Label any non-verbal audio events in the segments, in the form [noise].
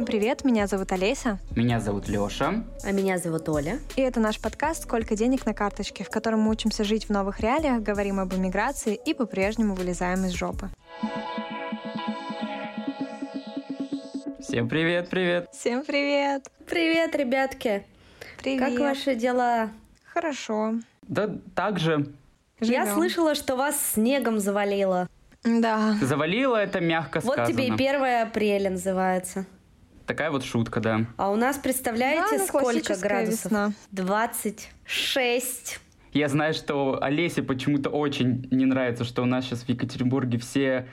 Всем привет, меня зовут Олеся. Меня зовут Лёша. А меня зовут Оля. И это наш подкаст «Сколько денег на карточке», в котором мы учимся жить в новых реалиях, говорим об эмиграции и по-прежнему вылезаем из жопы. Всем привет, привет. Всем привет. Привет, ребятки. Привет. Как ваши дела? Хорошо. Да так же. Я Живем. слышала, что вас снегом завалило. Да. Завалило это мягко Вот сказано. тебе и 1 апреля называется. Такая вот шутка, да. А у нас, представляете, Да, ну, сколько градусов? весна. 26. Я знаю, что Олесе почему-то очень не нравится, что у нас сейчас в Екатеринбурге все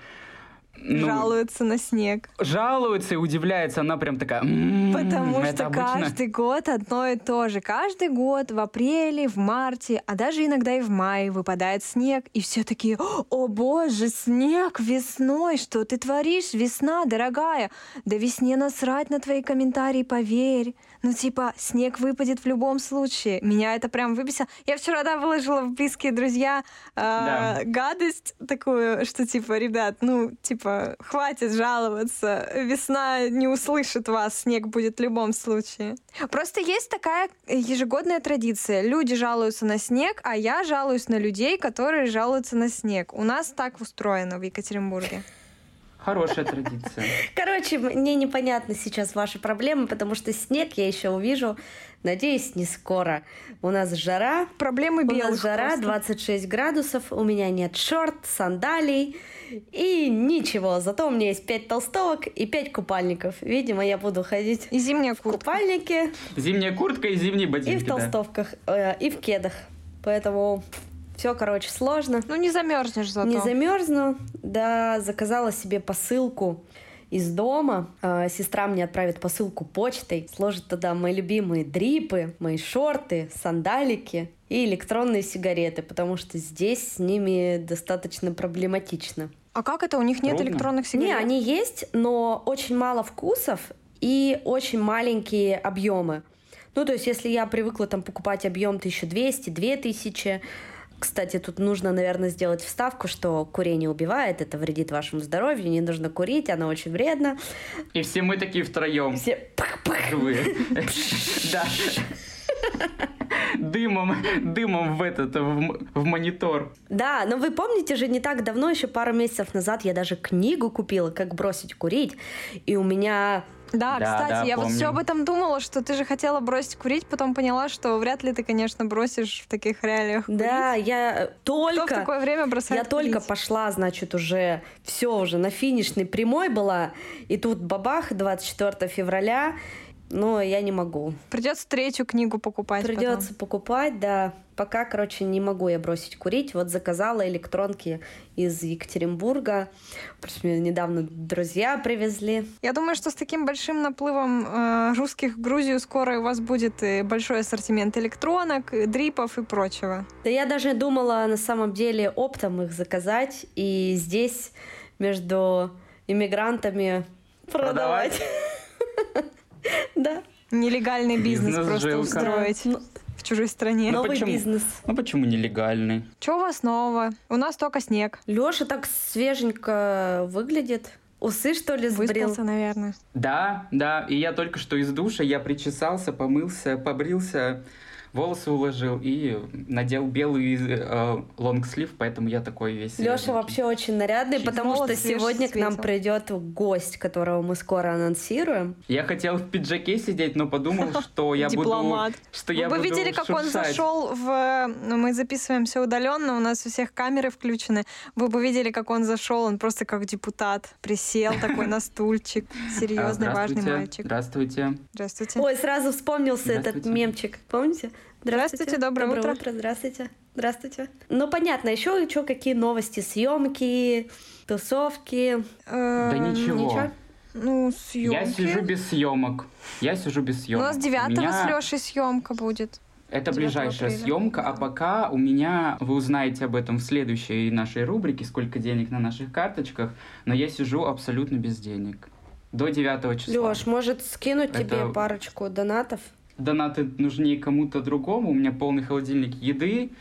ну, Жалуются на снег. жалуются и удивляются. Она прям такая... «М-м-м, Потому что обычно- каждый год одно и то же. Каждый год в апреле, в марте, а даже иногда и в мае выпадает снег, и все такие, о боже, снег весной, что ты творишь, весна, дорогая? Да весне насрать на твои комментарии, поверь. Ну типа, снег выпадет в любом случае. Меня это прям выбесило. Я вчера, да, выложила в близкие друзья э, Да. гадость такую, что типа, ребят, ну типа, хватит жаловаться, весна не услышит вас, снег будет в любом случае. Просто есть такая ежегодная традиция. Люди жалуются на снег, а я жалуюсь на людей, которые жалуются на снег. У нас так устроено в Екатеринбурге. Хорошая традиция. Короче, мне непонятны сейчас ваши проблемы, потому что снег я еще увижу, надеюсь, не скоро. У нас жара, Проблемы У белых нас жара, просто. 26 градусов, у меня нет шорт, сандалий и ничего. Зато у меня есть 5 толстовок и 5 купальников. Видимо, я буду ходить И зимняя в куртка. купальнике Зимняя куртка и зимние и ботинки, в да. толстовках, э, и в кедах. Поэтому все, короче, сложно. Ну не замерзнешь зато. Не замерзну. Да, заказала себе посылку из дома. А, Сестра мне отправит посылку почтой, сложит туда мои любимые дрипы, мои шорты, сандалики и электронные сигареты, потому что здесь с ними достаточно проблематично. А как это? У них нет Трудно? электронных Не, сигарет? они есть, но очень мало вкусов и очень маленькие объемы. Ну, то есть, если я привыкла там покупать объем 1200, 2000, кстати, тут нужно, наверное, сделать вставку, что курение убивает, это вредит вашему здоровью, не нужно курить, оно очень вредно. И все мы такие втроем. Все пых-пых. Да. Дымом, дымом в этот, в, в монитор. Да, но вы помните же, не так давно, еще пару месяцев назад, я даже книгу купила, как бросить курить, и у меня Да, Да, кстати, да, я вот помню. все об этом думала, что ты же хотела бросить курить, потом поняла, что вряд ли ты, конечно, бросишь в таких реалиях курить. Да, я только... Кто в такое время бросает Я только курить? пошла, значит, уже все уже на финишной прямой была, и тут бабах, 24 февраля, но я не могу. Придется третью книгу покупать. Придется покупать, да. Пока, короче, не могу я бросить курить. Вот заказала электронки из Екатеринбурга. Просто мне недавно друзья привезли. Я думаю, что с таким большим наплывом э, русских в Грузию скоро у вас будет и большой ассортимент электронок, и дрипов и прочего. Да я даже думала на самом деле оптом их заказать и здесь между иммигрантами продавать. [laughs] [laughs] Да. Нелегальный бизнес Бизнес просто жилка. устроить Ну, в чужой стране. Новый почему? бизнес. Ну почему нелегальный? Что у вас нового? У нас только снег. Леша так свеженько выглядит. Усы, что ли, сбрил? Выспался, наверное. Да, да, и я только что из душа, я причесался, помылся, побрился, волосы уложил и надел белый э, лонгслив, поэтому я такой весь... Леша вообще очень нарядный, Чуть потому волосы что сегодня к нам светил. придет гость, которого мы скоро анонсируем. Я хотел в пиджаке сидеть, но подумал, [laughs] что я буду... Дипломат. Что я Вы видели, как он зашел в... ну, Мы записываемся удаленно, у нас у всех камеры включены. Вы бы видели, как он зашел, он просто как депутат. Присел такой на стульчик. [laughs] Серьезный, важный мальчик. Здравствуйте. Здравствуйте. Ой, сразу вспомнился этот мемчик. Помните? Здравствуйте, доброе утро. Здравствуйте. Здравствуйте. Ну, понятно, еще что, какие новости? Съемки, тусовки. Э, Да ничего. Ну, съемки. Я сижу без съемок. Я сижу без У съемок. нас 9 меня- с Лешей съемка будет. Это 9 ближайшая апреля. съемка, а пока у меня, вы узнаете об этом в следующей нашей рубрике, сколько денег на наших карточках, но я сижу абсолютно без денег. До 9 числа. Леш, может скинуть Это- тебе парочку донатов? Донаты нужнее кому-то другому, у меня полный холодильник еды,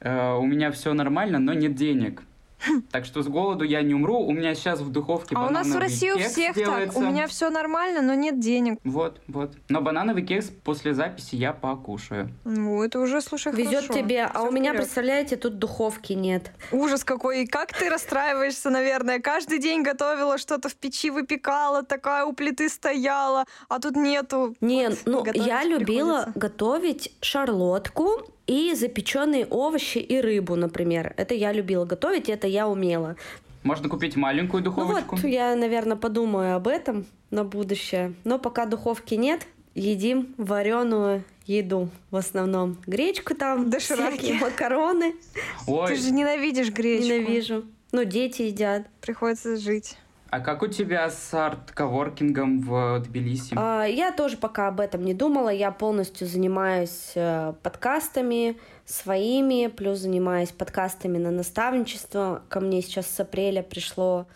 э, у меня все нормально, но нет денег. [laughs] Так что с голоду я не умру. У меня сейчас в духовке А у нас в России у всех делается. так. У меня все нормально, но нет денег. Вот, вот. Но банановый кекс после записи я покушаю. Ну, это уже, слушай, Везет хорошо. тебе, а Всё у меня, представляете, тут духовки нет. Ужас какой. И как ты расстраиваешься, наверное. Каждый день готовила что-то в печи, выпекала, такая у плиты стояла, а тут нету. Не, Вот ну я любила приходится. готовить шарлотку и запеченные овощи и рыбу, например. Это я любила готовить, это я умела. Можно купить маленькую Ну духовочку. вот, я, наверное, подумаю об этом на будущее. Но пока духовки нет, едим вареную еду в основном. Гречку там, Дошираки. всякие макароны. Ой, Ты же ненавидишь гречку. Ненавижу. Ну, дети едят. Приходится жить. А как у тебя с арт-коворкингом в Тбилиси? А, Я тоже пока об этом не думала. Я полностью занимаюсь э, подкастами своими, плюс занимаюсь подкастами на наставничество. Ко мне сейчас с апреля пришло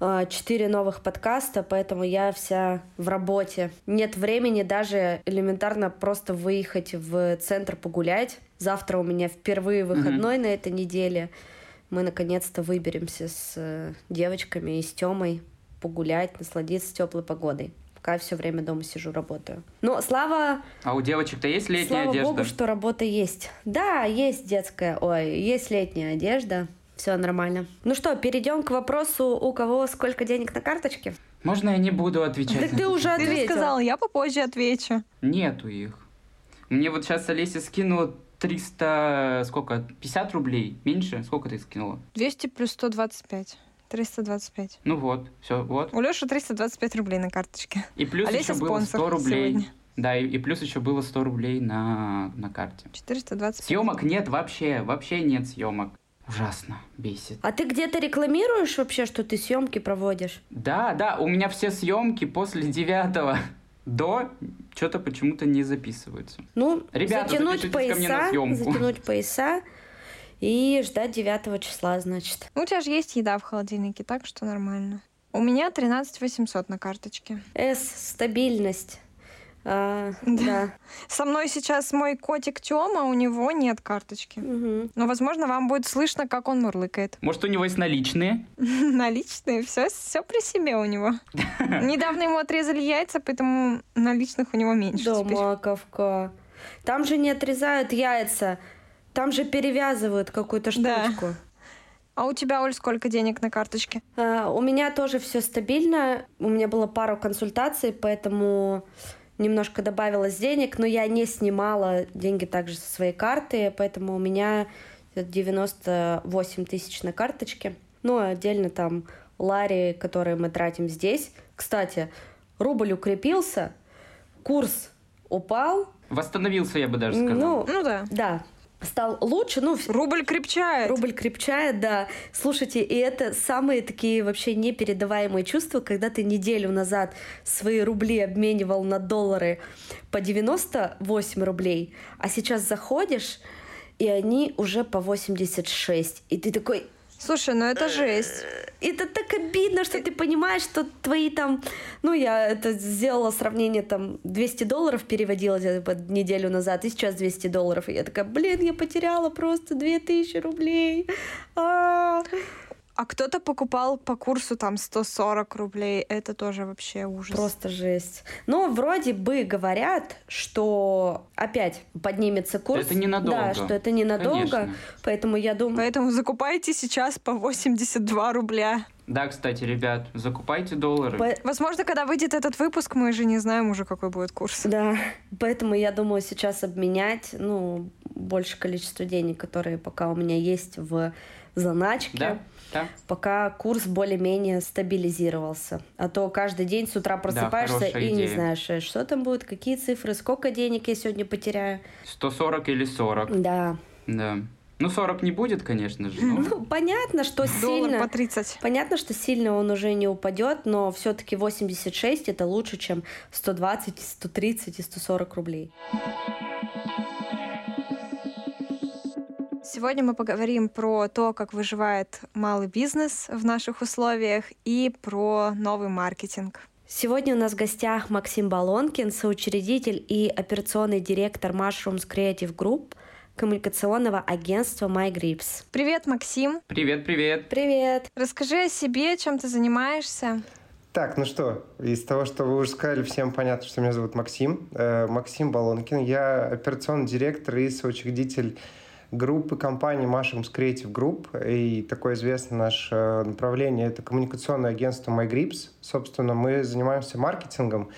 э, четыре новых подкаста, поэтому я вся в работе. Нет времени даже элементарно просто выехать в центр погулять. Завтра у меня впервые выходной на этой неделе. Мы наконец-то выберемся с э, девочками и с Тёмой погулять, насладиться теплой погодой. Пока все время дома сижу, работаю. Но слава, А у девочек-то есть летняя слава одежда? богу, что работа есть. Да, есть детская, ой, есть летняя одежда. Все нормально. Ну что, перейдем к вопросу, у кого сколько денег на карточке? Можно я не буду отвечать? Так ты уже вопрос? Ты сказала, я попозже отвечу. Нету их. Мне вот сейчас Олеся скинула 300... Сколько? 50 рублей? Меньше? Сколько ты скинула? 200 плюс 125. 325. Ну вот, все, вот. У Леши 325 рублей на карточке. И плюс Олеся еще было спонсор 100 рублей. сегодня. Да, и, и плюс еще было 100 рублей на, на карте. 425. Съемок нет вообще, вообще нет съемок. Ужасно, бесит. А ты где-то рекламируешь вообще, что ты съемки проводишь? Да, да, у меня все съемки после девятого до что-то почему-то не записываются. Ну, Ребята, затянуть запишитесь ко мне на пояса, затянуть пояса и ждать 9 числа, значит. Ну, у тебя же есть еда в холодильнике, так что нормально. У меня 13 800 на карточке. С, стабильность. А, [laughs] да. Со мной сейчас мой котик Тёма, у него нет карточки. Мгм. Но, возможно, вам будет слышно, как он мурлыкает. Может, у него есть наличные? [laughs] Наличные, все, все при себе у него. [laughs] Недавно ему отрезали яйца, поэтому наличных у него меньше Да, маковка. Там же не отрезают яйца, там же перевязывают какую-то Да. штучку. А у тебя, Оль, сколько денег на карточке? А, у меня тоже все стабильно. У меня было пару консультаций, поэтому немножко добавилось денег, но я не снимала деньги также со своей карты, поэтому у меня 98 тысяч на карточке. Ну, а отдельно там лари, которые мы тратим здесь. Кстати, рубль укрепился, курс упал, Восстановился, я бы даже сказал. ну, Ну да. да, стал лучше, ну, Рубль крепчает. Рубль крепчает, да. Слушайте, и это самые такие вообще непередаваемые чувства, когда ты неделю назад свои рубли обменивал на доллары по 98 рублей, а сейчас заходишь, и они уже по 86. И ты такой, Слушай, ну это жесть. это так обидно, что ты понимаешь, что твои там... Ну, я это сделала сравнение, там, 200 долларов переводила под неделю назад, и сейчас 200 долларов. И я такая, блин, я потеряла просто 2000 рублей. А. А кто-то покупал по курсу там 140 рублей. Это тоже вообще ужас. Просто жесть. Но вроде бы говорят, что опять поднимется курс. Это ненадолго. Да, что это ненадолго. Конечно. Поэтому я думаю... Поэтому закупайте сейчас по 82 рубля. Да, кстати, ребят, закупайте доллары. по- Возможно, когда выйдет этот выпуск, мы же не знаем уже, какой будет курс. Да, поэтому я думаю сейчас обменять, ну, больше количество денег, которые пока у меня есть в заначке. Да, да. Пока курс более-менее стабилизировался. А то каждый день с утра просыпаешься хорошая и не идея. знаешь, э, что там будет, какие цифры, сколько денег я сегодня потеряю. 140 или 40. Да. Да. Ну, 40 не будет, конечно же. но- Ну, понятно, что Доллар сильно... по 30. Понятно, что сильно он уже не упадет, но все-таки 86 это лучше, чем 120, 130 и 140 рублей. Сегодня мы поговорим про то, как выживает малый бизнес в наших условиях и про новый маркетинг. Сегодня у нас в гостях Максим Балонкин, соучредитель и операционный директор Mushrooms Creative Group, коммуникационного агентства MyGrips. Привет, Максим. Привет, привет. Привет. Расскажи о себе, чем ты занимаешься. Так, ну что, из того, что вы уже сказали, всем понятно, что меня зовут Максим. Э, Максим Балонкин. Я операционный директор и соучредитель группы компании Mushrooms Creative Group. И такое известное наше направление – это коммуникационное агентство MyGrips. Собственно, мы занимаемся маркетингом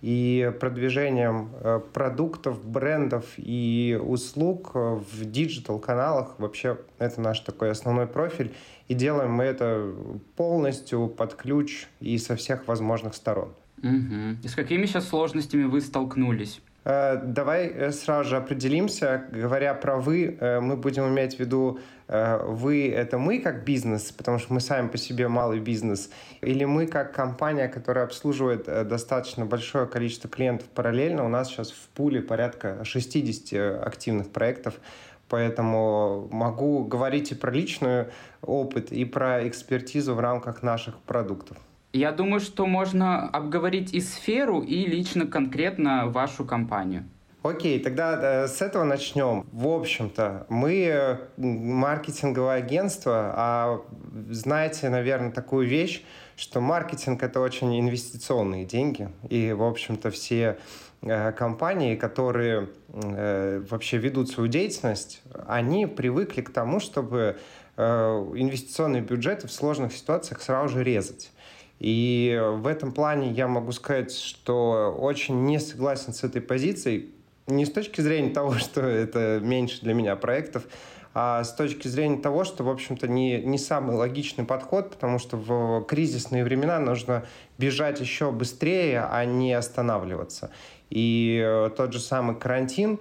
и продвижением э, продуктов, брендов и услуг в диджитал-каналах. Вообще, это наш такой основной профиль. И делаем мы это полностью под ключ и со всех возможных сторон. Угу. И с какими сейчас сложностями вы столкнулись? Э, давай э, сразу же определимся. Говоря про «вы», э, мы будем иметь в виду «вы» — это мы как бизнес, потому что мы сами по себе малый бизнес, или мы как компания, которая обслуживает достаточно большое количество клиентов параллельно. У нас сейчас в пуле порядка 60 активных проектов, поэтому могу говорить и про личный опыт, и про экспертизу в рамках наших продуктов. Я думаю, что можно обговорить и сферу, и лично конкретно вашу компанию. Окей, тогда э, с этого начнем. В общем-то, мы э, маркетинговое агентство, а знаете, наверное, такую вещь, что маркетинг это очень инвестиционные деньги. И, в общем-то, все э, компании, которые вообще ведут свою деятельность, они привыкли к тому, чтобы инвестиционные бюджеты в сложных ситуациях сразу же резать. И в этом плане я могу сказать, что очень не согласен с этой позицией. Не с точки зрения того, [laughs] что это меньше для меня проектов, а с точки зрения того, что, в общем-то, не, не самый логичный подход, потому что в кризисные времена нужно бежать еще быстрее, а не останавливаться. И э, тот же самый карантин,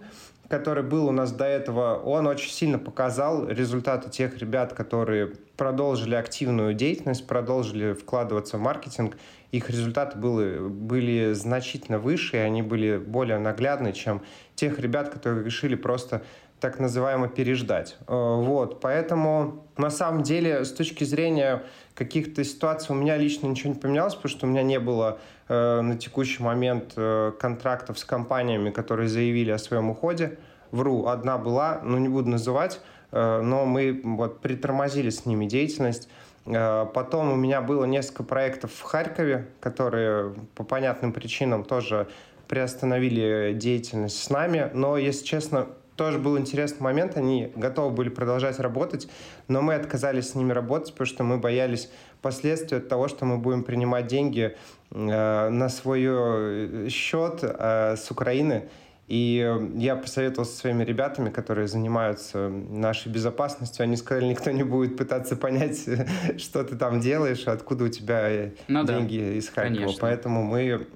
который был у нас до этого, он очень сильно показал результаты тех ребят, которые продолжили активную деятельность, продолжили вкладываться в маркетинг. Их результаты были, были значительно выше, и они были более наглядны, чем тех ребят, которые решили просто так называемо переждать. Э, вот, поэтому на самом деле с точки зрения каких-то ситуаций у меня лично ничего не поменялось, потому что у меня не было на текущий момент э, контрактов с компаниями, которые заявили о своем уходе. Вру, одна была, но не буду называть, э, но мы вот притормозили с ними деятельность. Э, потом у меня было несколько проектов в Харькове, которые по понятным причинам тоже приостановили деятельность с нами. Но, если честно, тоже был интересный момент. Они готовы были продолжать работать, но мы отказались с ними работать, потому что мы боялись последствий от того, что мы будем принимать деньги э, на свой э, счет э, с Украины. И я посоветовался со своими ребятами, которые занимаются нашей безопасностью. Они сказали, никто не будет пытаться понять, [laughs] что ты там делаешь, откуда у тебя ну, деньги да. из Харькова. Конечно. Поэтому мы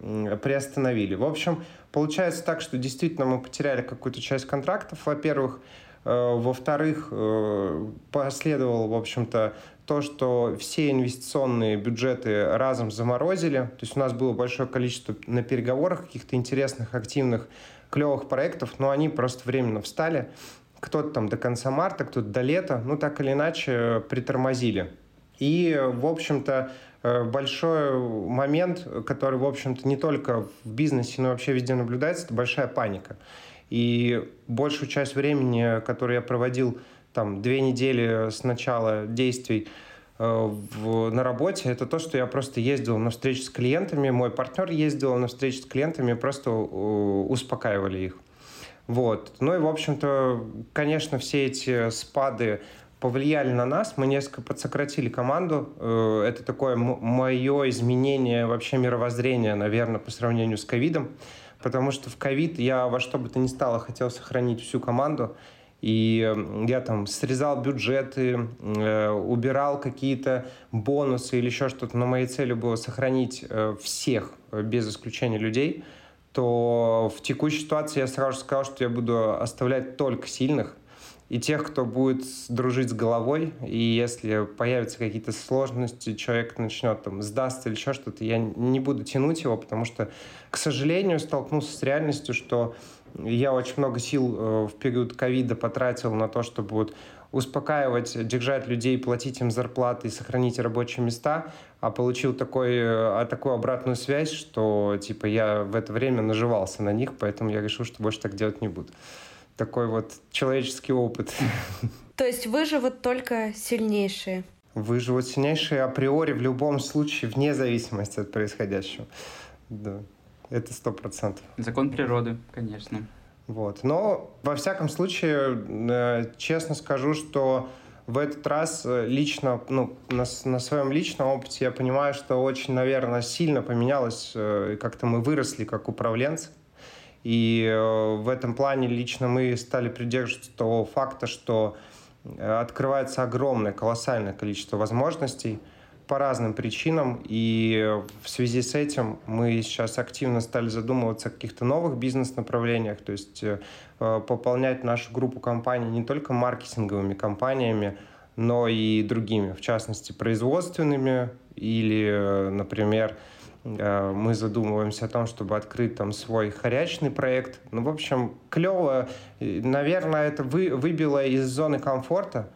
приостановили. В общем, получается так, что действительно мы потеряли какую-то часть контрактов, во-первых. Э, во-вторых, э, последовало, в общем-то, то, что все инвестиционные бюджеты разом заморозили. То есть у нас было большое количество на переговорах каких-то интересных, активных клевых проектов, но они просто временно встали. Кто-то там до конца марта, кто-то до лета, ну так или иначе притормозили. И, в общем-то, э, большой момент, который, в общем-то, не только в бизнесе, но вообще везде наблюдается, это большая паника. И большую часть времени, которую я проводил там две недели с начала действий в, на работе, это то, что я просто ездил на встречи с клиентами, мой партнер ездил на встречи с клиентами, просто э, успокаивали их. Вот. Ну и, в общем-то, конечно, все эти спады повлияли на нас. Мы несколько подсократили команду. Э, это такое мое изменение вообще мировоззрения, наверное, по сравнению с ковидом потому что в ковид я во что бы то ни стало хотел сохранить всю команду, и я там срезал бюджеты, э, убирал какие-то бонусы или еще что-то, но моей целью было сохранить э, всех, э, без исключения людей, то в текущей ситуации я сразу сказал, что я буду оставлять только сильных, и тех, кто будет дружить с головой, и если появятся какие-то сложности, человек начнет там сдастся или еще что-то, я не буду тянуть его, потому что, к сожалению, столкнулся с реальностью, что я очень много сил э, в период ковида потратил на то, чтобы вот успокаивать, держать людей, платить им зарплаты и сохранить рабочие места, а получил такой, а такую обратную связь, что типа я в это время наживался на них, поэтому я решил, что больше так делать не буду. такой вот человеческий опыт. [laughs] То есть выживут только сильнейшие? Выживут сильнейшие априори в любом случае, вне зависимости от происходящего. Да, это сто процентов. Закон природы, конечно. Вот. Но, во всяком случае, э, честно скажу, что в этот раз э, лично, ну, на, на своем личном опыте я понимаю, что очень, наверное, сильно поменялось, э, как-то мы выросли как управленцы. И в этом плане лично мы стали придерживаться того факта, что открывается огромное, колоссальное количество возможностей – по разным причинам, и в связи с этим мы сейчас активно стали задумываться о каких-то новых бизнес-направлениях, то есть э, пополнять нашу группу компаний не только маркетинговыми компаниями, но и другими, в частности, производственными или, э, например, э, мы задумываемся о том, чтобы открыть там свой хорячный проект. Ну, в общем, клево. Наверное, это вы, выбило из зоны комфорта,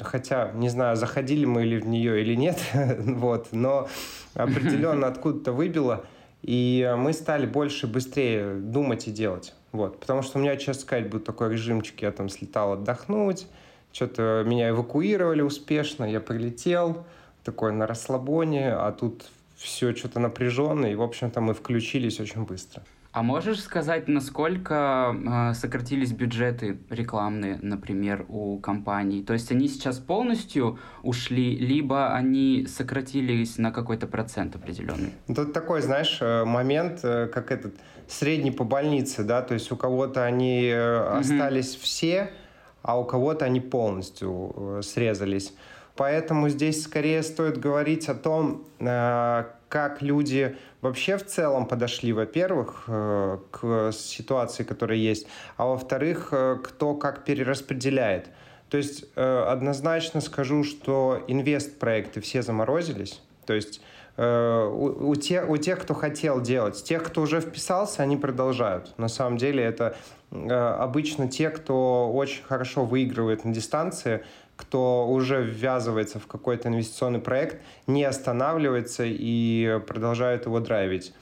хотя не знаю, заходили мы или в нее или нет, [laughs] вот, но определенно [laughs] откуда-то выбило, и мы стали больше, быстрее думать и делать, вот, потому что у меня, честно сказать, был такой режимчик, я там слетал отдохнуть, что-то меня эвакуировали успешно, я прилетел, такой на расслабоне, а тут все что-то напряженно, и, в общем-то, мы включились очень быстро. А можешь сказать, насколько э, сократились бюджеты рекламные, например, у компаний? То есть они сейчас полностью ушли, либо они сократились на какой-то процент определенный? Тут такой, знаешь, э, момент, э, как этот средний по больнице, да, то есть у кого-то они mm-hmm. остались все, а у кого-то они полностью срезались. Поэтому здесь скорее стоит говорить о том, как люди вообще в целом подошли, во-первых, э, к ситуации, которая есть, а во-вторых, э, кто как перераспределяет. То есть э, однозначно скажу, что инвест-проекты все заморозились. То есть у, у, тех, у тех, кто хотел делать, тех, кто уже вписался, они продолжают. На самом деле это обычно те, кто очень хорошо выигрывает на дистанции, кто уже ввязывается в какой-то инвестиционный проект, не останавливается и продолжает его драйвить.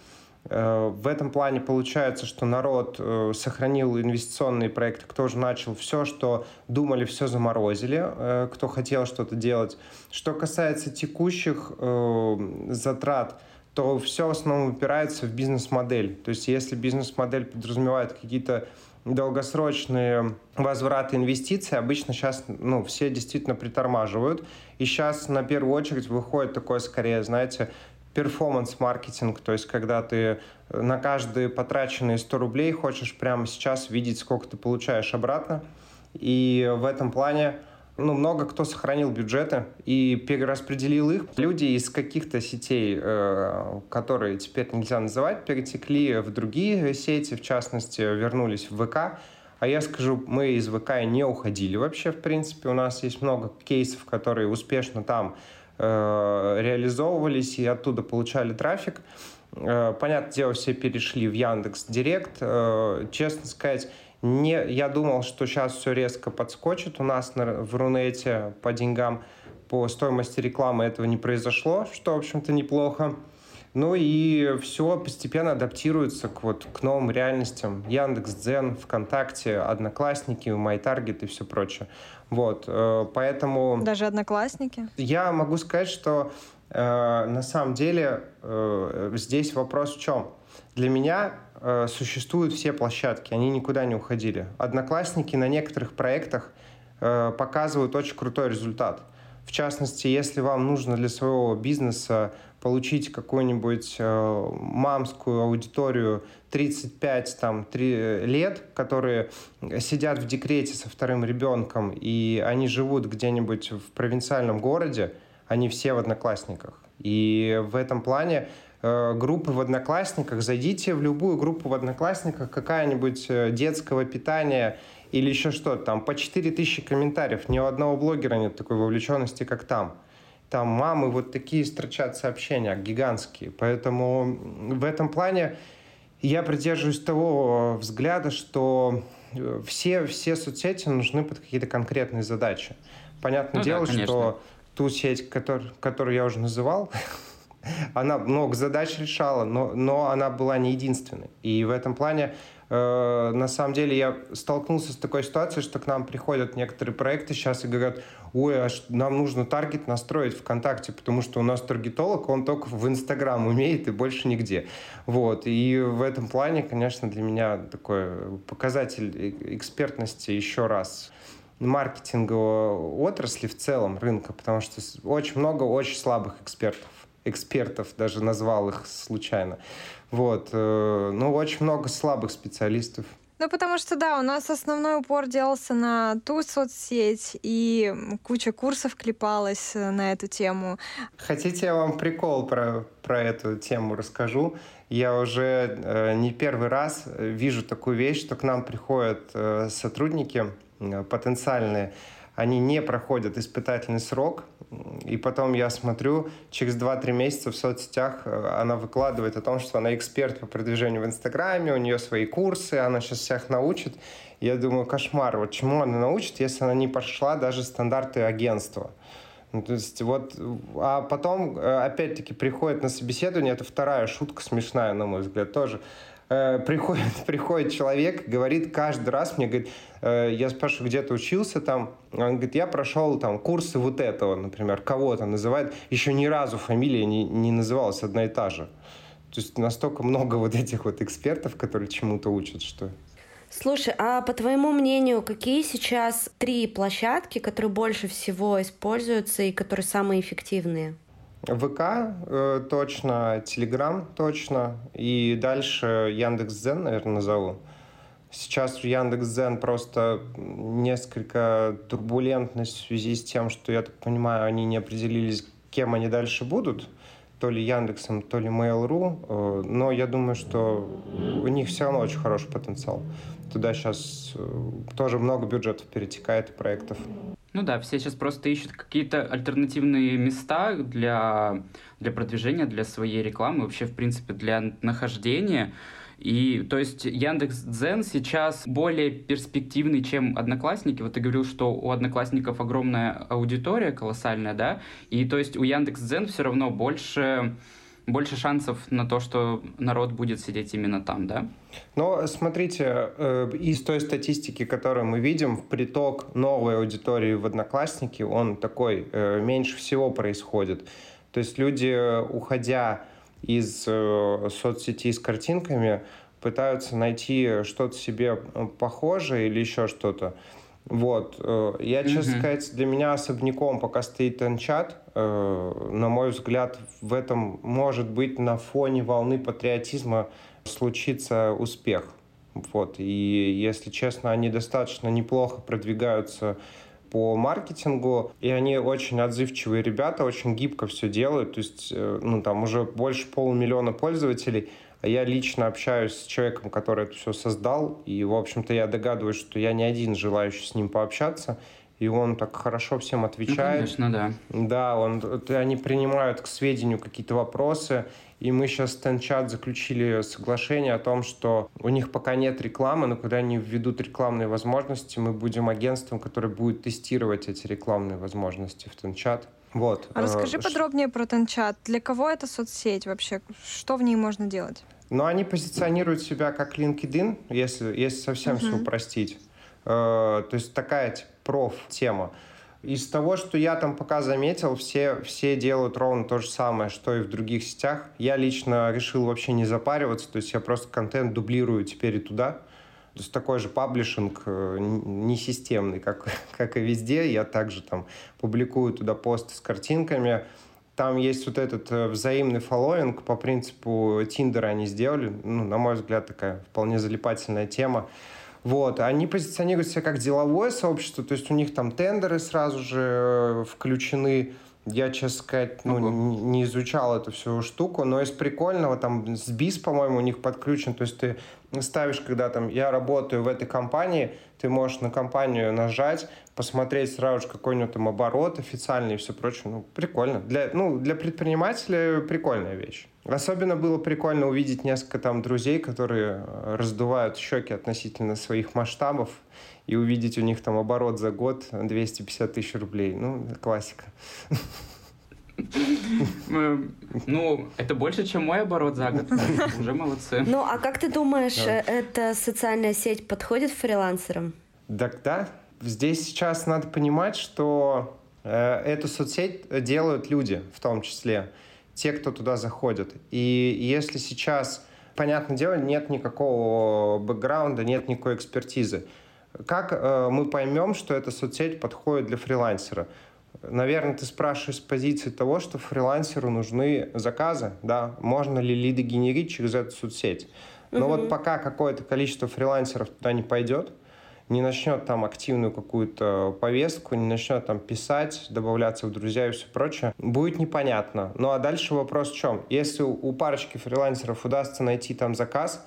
Э, в этом плане получается, что народ э, сохранил инвестиционные проекты, кто уже начал все, что думали, все заморозили, э, кто хотел что-то делать. Что касается текущих затрат, то все в основном упирается в бизнес-модель. То есть если бизнес-модель подразумевает какие-то долгосрочные возвраты инвестиций обычно сейчас ну, все действительно притормаживают. И сейчас на первую очередь выходит такое скорее, знаете, перформанс-маркетинг, то есть когда ты на каждые потраченные 100 рублей хочешь прямо сейчас видеть, сколько ты получаешь обратно. И в этом плане ну, много кто сохранил бюджеты и перераспределил их. Люди из каких-то сетей, э, которые теперь нельзя называть, перетекли в другие сети, в частности, вернулись в ВК. А я скажу, мы из ВК не уходили вообще, в принципе. У нас есть много кейсов, которые успешно там э, реализовывались и оттуда получали трафик. Э, понятное дело, все перешли в Яндекс Директ. Честно сказать, не, я думал, что сейчас все резко подскочит. У нас на, в Рунете по деньгам, по стоимости рекламы этого не произошло, что, в общем-то, неплохо. Ну и все постепенно адаптируется к, вот, к новым реальностям. Яндекс, Дзен, ВКонтакте, Одноклассники, MyTarget и все прочее. Вот, э, поэтому... Даже Одноклассники? Я могу сказать, что э, на самом деле э, здесь вопрос в чем? Для меня э, существуют все площадки, они никуда не уходили. Одноклассники на некоторых проектах э, показывают очень крутой результат. В частности, если вам нужно для своего бизнеса получить какую-нибудь э, мамскую аудиторию 35 там, 3 лет, которые сидят в декрете со вторым ребенком, и они живут где-нибудь в провинциальном городе, они все в одноклассниках. И в этом плане Э, группы в Одноклассниках, зайдите в любую группу в Одноклассниках, какая-нибудь э, детского питания или еще что-то, там по 4000 комментариев, ни у одного блогера нет такой вовлеченности, как там. Там мамы вот такие строчат сообщения, гигантские. Поэтому в этом плане я придерживаюсь того взгляда, что э, все, все соцсети нужны под какие-то конкретные задачи. Понятное ну, дело, да, что ту сеть, который, которую я уже называл, [laughs] [laughs] она много задач решала, но, но она была не единственной. И в этом плане Э, на самом деле я столкнулся с такой ситуацией, что к нам приходят некоторые проекты сейчас и говорят, ой, а нам нужно таргет настроить ВКонтакте, потому что у нас таргетолог, он только в Инстаграм умеет и больше нигде. Вот. И в этом плане, конечно, для меня такой показатель экспертности еще раз маркетинговой отрасли в целом рынка, потому что очень много очень слабых экспертов экспертов, даже назвал их случайно. Вот. Э, ну, очень много слабых специалистов. Ну, потому что, да, у нас основной упор делался на ту соцсеть, и куча курсов клепалась э, на эту тему. Хотите, я вам прикол про, про эту тему расскажу? Я уже э, не первый раз вижу такую вещь, что к нам приходят э, сотрудники э, потенциальные, они не проходят испытательный срок, и потом я смотрю, через 2-3 месяца в соцсетях э, она выкладывает о том, что она эксперт по продвижению в Инстаграме, у нее свои курсы, она сейчас всех научит. Я думаю, кошмар, вот чему она научит, если она не прошла даже стандарты агентства. Ну, то есть вот, а потом, э, опять-таки, приходит на собеседование, это вторая шутка смешная, на мой взгляд, тоже. Э, приходит, [laughs] приходит человек, говорит каждый раз мне, говорит, э, я спрашиваю, где ты учился там, он говорит, я прошел там курсы вот этого, например, кого-то называет, еще ни разу фамилия не, не называлась одна и та же. То есть настолько много вот этих вот экспертов, которые чему-то учат, что... Слушай, а по твоему мнению, какие сейчас три площадки, которые больше всего используются и которые самые эффективные? ВК э, точно, Телеграм точно, и дальше Яндекс.Дзен, наверное, назову. Сейчас в Яндекс.Дзен просто несколько турбулентность в связи с тем, что, я так понимаю, они не определились, кем они дальше будут, то ли Яндексом, то ли Mail.ru, э, но я думаю, что у них все равно очень хороший потенциал. Туда сейчас э, тоже много бюджетов перетекает и проектов. Ну да, все сейчас просто ищут какие-то альтернативные места для, для продвижения, для своей рекламы, вообще, в принципе, для нахождения. И, то есть, Яндекс Дзен сейчас более перспективный, чем Одноклассники. Вот ты говорил, что у Одноклассников огромная аудитория, колоссальная, да? И, то есть, у Яндекс Дзен все равно больше больше шансов на то, что народ будет сидеть именно там, да? Но смотрите, э, из той статистики, которую мы видим, приток новой аудитории в Одноклассники, он такой э, меньше всего происходит. То есть люди, уходя из э, соцсети с картинками, пытаются найти что-то себе похожее или еще что-то. Вот. Я, честно mm-hmm. сказать, для меня особняком пока стоит Энчат. Э, на мой взгляд, в этом может быть на фоне волны патриотизма случится успех. Вот. И, если честно, они достаточно неплохо продвигаются по маркетингу, и они очень отзывчивые ребята, очень гибко все делают, то есть, э, ну, там уже больше полумиллиона пользователей, я лично общаюсь с человеком, который это все создал, и, в общем-то, я догадываюсь, что я не один желающий с ним пообщаться, и он так хорошо всем ну, отвечает. Ну, конечно, да. Да, он, они принимают к сведению какие-то вопросы, и мы сейчас с Тенчат заключили соглашение о том, что у них пока нет рекламы, но когда они введут рекламные возможности, мы будем агентством, которое будет тестировать эти рекламные возможности в Тенчат. Вот. А расскажи э, подробнее про Тенчат. Для кого это соцсеть вообще? Что в ней можно делать? Ну, они позиционируют себя как LinkedIn, если, если совсем uh-huh. все упростить. Э, то есть такая типа, проф-тема. Из того, что я там пока заметил, все, все делают ровно то же самое, что и в других сетях. Я лично решил вообще не запариваться, то есть я просто контент дублирую теперь и туда. То есть такой же паблишинг, э, не системный, как, [laughs] как и везде. Я также там публикую туда посты с картинками. Там есть вот этот э, взаимный фолловинг по принципу Тиндера они сделали. Ну, на мой взгляд, такая вполне залипательная тема. Вот. Они позиционируют себя как деловое сообщество, то есть у них там тендеры сразу же э, включены. Я, честно сказать, ну, не, не изучал эту всю штуку, но из прикольного, там, с БИС, по-моему, у них подключен, то есть ты ставишь, когда там, я работаю в этой компании, ты можешь на компанию нажать, посмотреть сразу же какой-нибудь там оборот официальный и все прочее. Ну, прикольно. Для, ну, для предпринимателя прикольная вещь. Особенно было прикольно увидеть несколько там друзей, которые э, раздувают щеки относительно своих масштабов и увидеть у них там оборот за год 250 тысяч рублей. Ну, классика. Ну, это больше, чем мой оборот за год. [laughs] Уже молодцы. Ну, а как ты думаешь, эта социальная сеть подходит фрилансерам? Так да. Здесь сейчас надо понимать, что э, эту соцсеть делают люди в том числе, те, кто туда заходят. И если сейчас, понятное дело, нет никакого бэкграунда, нет никакой экспертизы, как э, мы поймем, что эта соцсеть подходит для фрилансера? Наверное, ты спрашиваешь с позиции того, что фрилансеру нужны заказы, да, можно ли лиды генерить через эту соцсеть. Но угу. вот пока какое-то количество фрилансеров туда не пойдет, не начнет там активную какую-то повестку, не начнет там писать, добавляться в друзья и все прочее, будет непонятно. Ну а дальше вопрос в чем? Если у парочки фрилансеров удастся найти там заказ,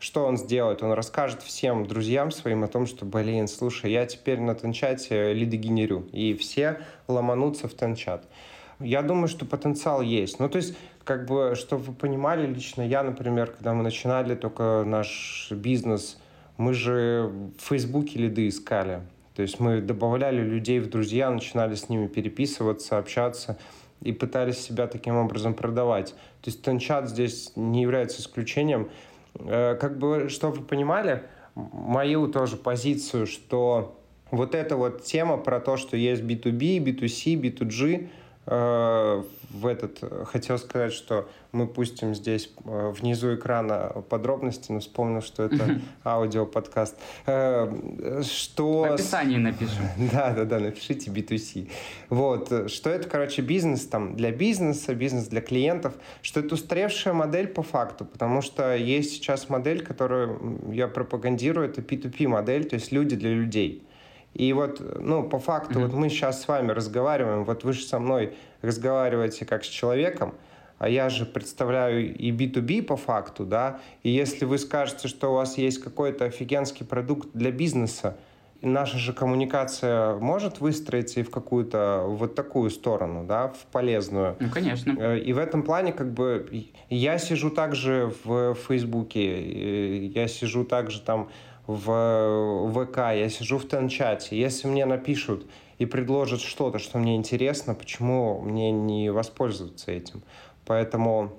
что он сделает? Он расскажет всем друзьям своим о том, что, блин, слушай, я теперь на Тенчате лиды генерю. И все ломанутся в Тенчат. Я думаю, что потенциал есть. Ну, то есть, как бы, чтобы вы понимали, лично я, например, когда мы начинали только наш бизнес, мы же в Фейсбуке лиды искали. То есть мы добавляли людей в друзья, начинали с ними переписываться, общаться и пытались себя таким образом продавать. То есть Тенчат здесь не является исключением. Э, как бы, чтобы вы понимали, мою тоже позицию, что вот эта вот тема про то, что есть B2B, B2C, B2G, в этот хотел сказать, что мы пустим здесь э, внизу экрана подробности, но вспомнил, что это аудиоподкаст. Э, что... В описании напишем. [laughs] Да, да, да, напишите B2C. Вот, что это, короче, бизнес там для бизнеса, бизнес для клиентов, что это устаревшая модель по факту, потому что есть сейчас модель, которую я пропагандирую, это P2P модель, то есть люди для людей. И вот, ну, по факту, mm-hmm. вот мы сейчас с вами разговариваем, вот вы же со мной разговариваете как с человеком, а я же представляю и B2B по факту, да, и если вы скажете, что у вас есть какой-то офигенский продукт для бизнеса, наша же коммуникация может выстроиться и в какую-то вот такую сторону, да, в полезную. Ну, конечно. Э, и в этом плане как бы я сижу также в Фейсбуке, я сижу также там в ВК, я сижу в Тенчате, если мне напишут и предложат что-то, что мне интересно, почему мне не воспользоваться этим? Поэтому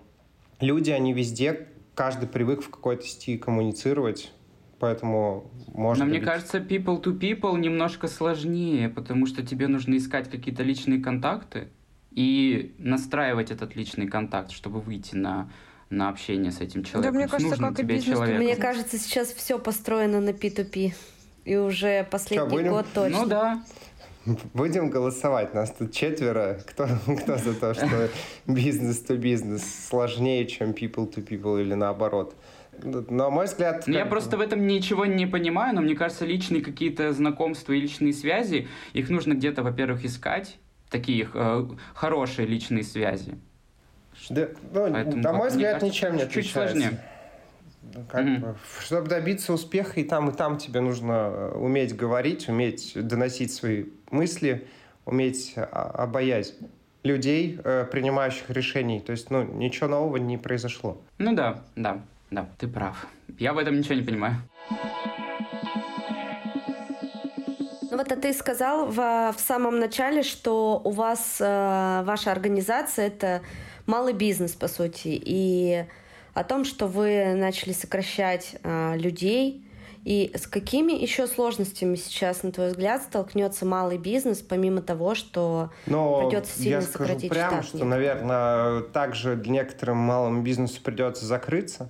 люди, они везде, каждый привык в какой-то стиле коммуницировать, поэтому можно. Но мне кажется, people to people немножко сложнее, потому что тебе нужно искать какие-то личные контакты и настраивать этот личный контакт, чтобы выйти на на общение с этим человеком. Да, мне кажется, Нужен как и бизнес. человек. Мне кажется, сейчас все построено на P2P. И уже последний Что, будем? год точно. Ну да. Будем голосовать. Нас тут четверо. Кто, кто за то, что бизнес-то-бизнес сложнее, чем people-to-people или наоборот? На мой взгляд... Ну, я просто в этом ничего не понимаю, но мне кажется, личные какие-то знакомства и личные связи, их нужно где-то, во-первых, искать, такие э, хорошие личные связи. Да, ну, Поэтому, на мой взгляд, кажется, ничем не чуть сложнее. Ну, как mm-hmm. бы, чтобы добиться успеха, и там, и там тебе нужно э, уметь говорить, уметь доносить свои мысли, уметь а, обаять людей, э, принимающих решений. То есть, ну, ничего нового не произошло. Ну да, да, да, ты прав. Я в этом ничего не понимаю. Ну вот а ты сказал в, в самом начале, что у вас э, ваша организация это малый бизнес, по сути, и о том, что вы начали сокращать э, людей, и с какими еще сложностями сейчас, на твой взгляд, столкнется малый бизнес, помимо того, что Но придется сильно я сократить скажу прямо, штат? что, наверное, также некоторым малому бизнесу придется закрыться,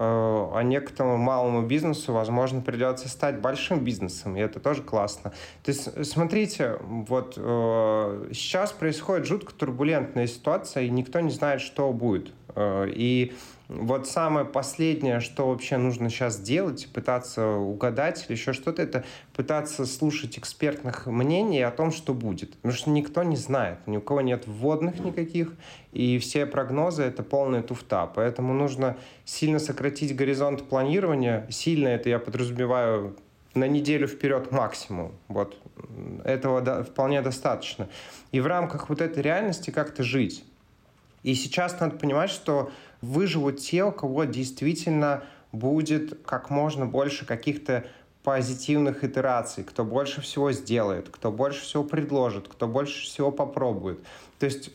а некоторому малому бизнесу, возможно, придется стать большим бизнесом, и это тоже классно. То есть, смотрите, вот э, сейчас происходит жутко турбулентная ситуация, и никто не знает, что будет. Э, и вот самое последнее, что вообще нужно сейчас делать, пытаться угадать или еще что-то, это пытаться слушать экспертных мнений о том, что будет. Потому что никто не знает, ни у кого нет вводных никаких, и все прогнозы — это полная туфта. Поэтому нужно сильно сократить горизонт планирования. Сильно это я подразумеваю на неделю вперед максимум. Вот. Этого до, вполне достаточно. И в рамках вот этой реальности как-то жить. И сейчас надо понимать, что выживут те, у кого действительно будет как можно больше каких-то позитивных итераций, кто больше всего сделает, кто больше всего предложит, кто больше всего попробует. То есть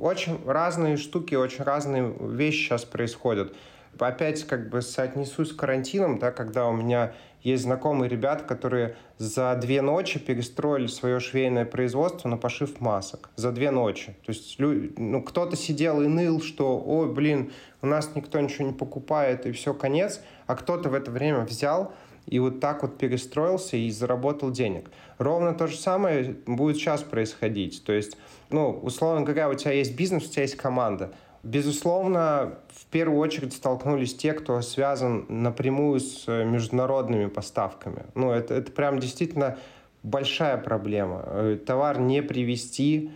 очень разные штуки, очень разные вещи сейчас происходят. Опять как бы соотнесусь с карантином, да, когда у меня есть знакомые ребята, которые за две ночи перестроили свое швейное производство на пошив масок. За две ночи. То есть ну, кто-то сидел и ныл, что, ой, блин, у нас никто ничего не покупает, и все, конец. А кто-то в это время взял и вот так вот перестроился и заработал денег. Ровно то же самое будет сейчас происходить. То есть, ну, условно говоря, у тебя есть бизнес, у тебя есть команда – Безусловно, в первую очередь столкнулись те, кто связан напрямую с э, международными поставками. Ну, это, это прям действительно большая проблема. Э, товар не привезти,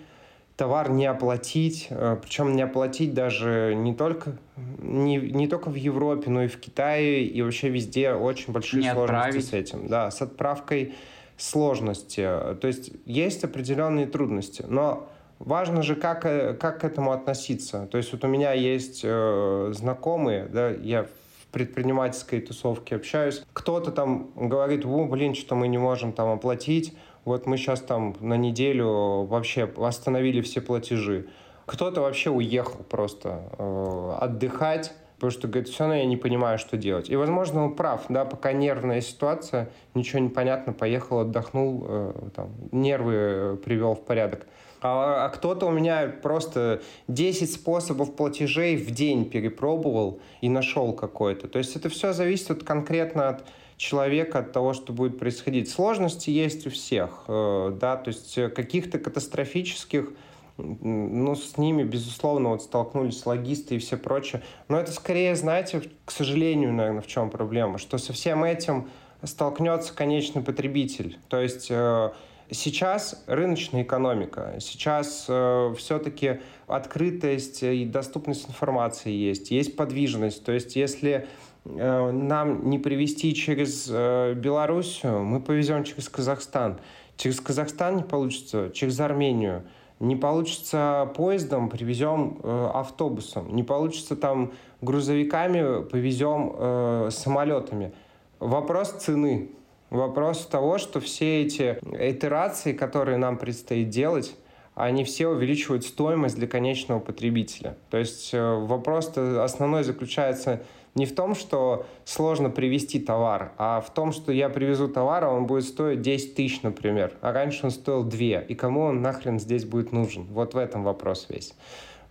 товар не оплатить, э, причем не оплатить даже не только, не, не только в Европе, но и в Китае, и вообще везде очень большие не сложности отправить. с этим. Да, с отправкой сложности. То есть есть определенные трудности, но Важно же, как, э, как к этому относиться. То есть вот у меня есть э, знакомые, да, я в предпринимательской тусовке общаюсь, кто-то там говорит, о, блин, что мы не можем там оплатить, вот мы сейчас там на неделю вообще остановили все платежи. Кто-то вообще уехал просто э, отдыхать, потому что говорит, все равно я не понимаю, что делать. И, возможно, он прав, да, пока нервная ситуация, ничего не понятно, поехал, отдохнул, э, там, нервы э, привел в порядок. А, а кто-то у меня просто 10 способов платежей в день перепробовал и нашел какой-то. То есть это все зависит от, конкретно от человека, от того, что будет происходить. Сложности есть у всех, э, да, то есть каких-то катастрофических ну, с ними, безусловно, вот столкнулись логисты и все прочее. Но это скорее, знаете, к сожалению, наверное, в чем проблема, что со всем этим столкнется конечный потребитель. То есть э, Сейчас рыночная экономика, сейчас э, все-таки открытость и доступность информации есть, есть подвижность. То есть если э, нам не привезти через э, Белоруссию, мы повезем через Казахстан. Через Казахстан не получится, через Армению. Не получится поездом, привезем э, автобусом. Не получится там грузовиками, повезем э, самолетами. Вопрос цены. Вопрос того, что все эти итерации, которые нам предстоит делать, они все увеличивают стоимость для конечного потребителя. То есть э, вопрос основной заключается не в том, что сложно привезти товар, а в том, что я привезу товар, а он будет стоить 10 тысяч, например, а раньше он стоил 2, и кому он нахрен здесь будет нужен? Вот в этом вопрос весь.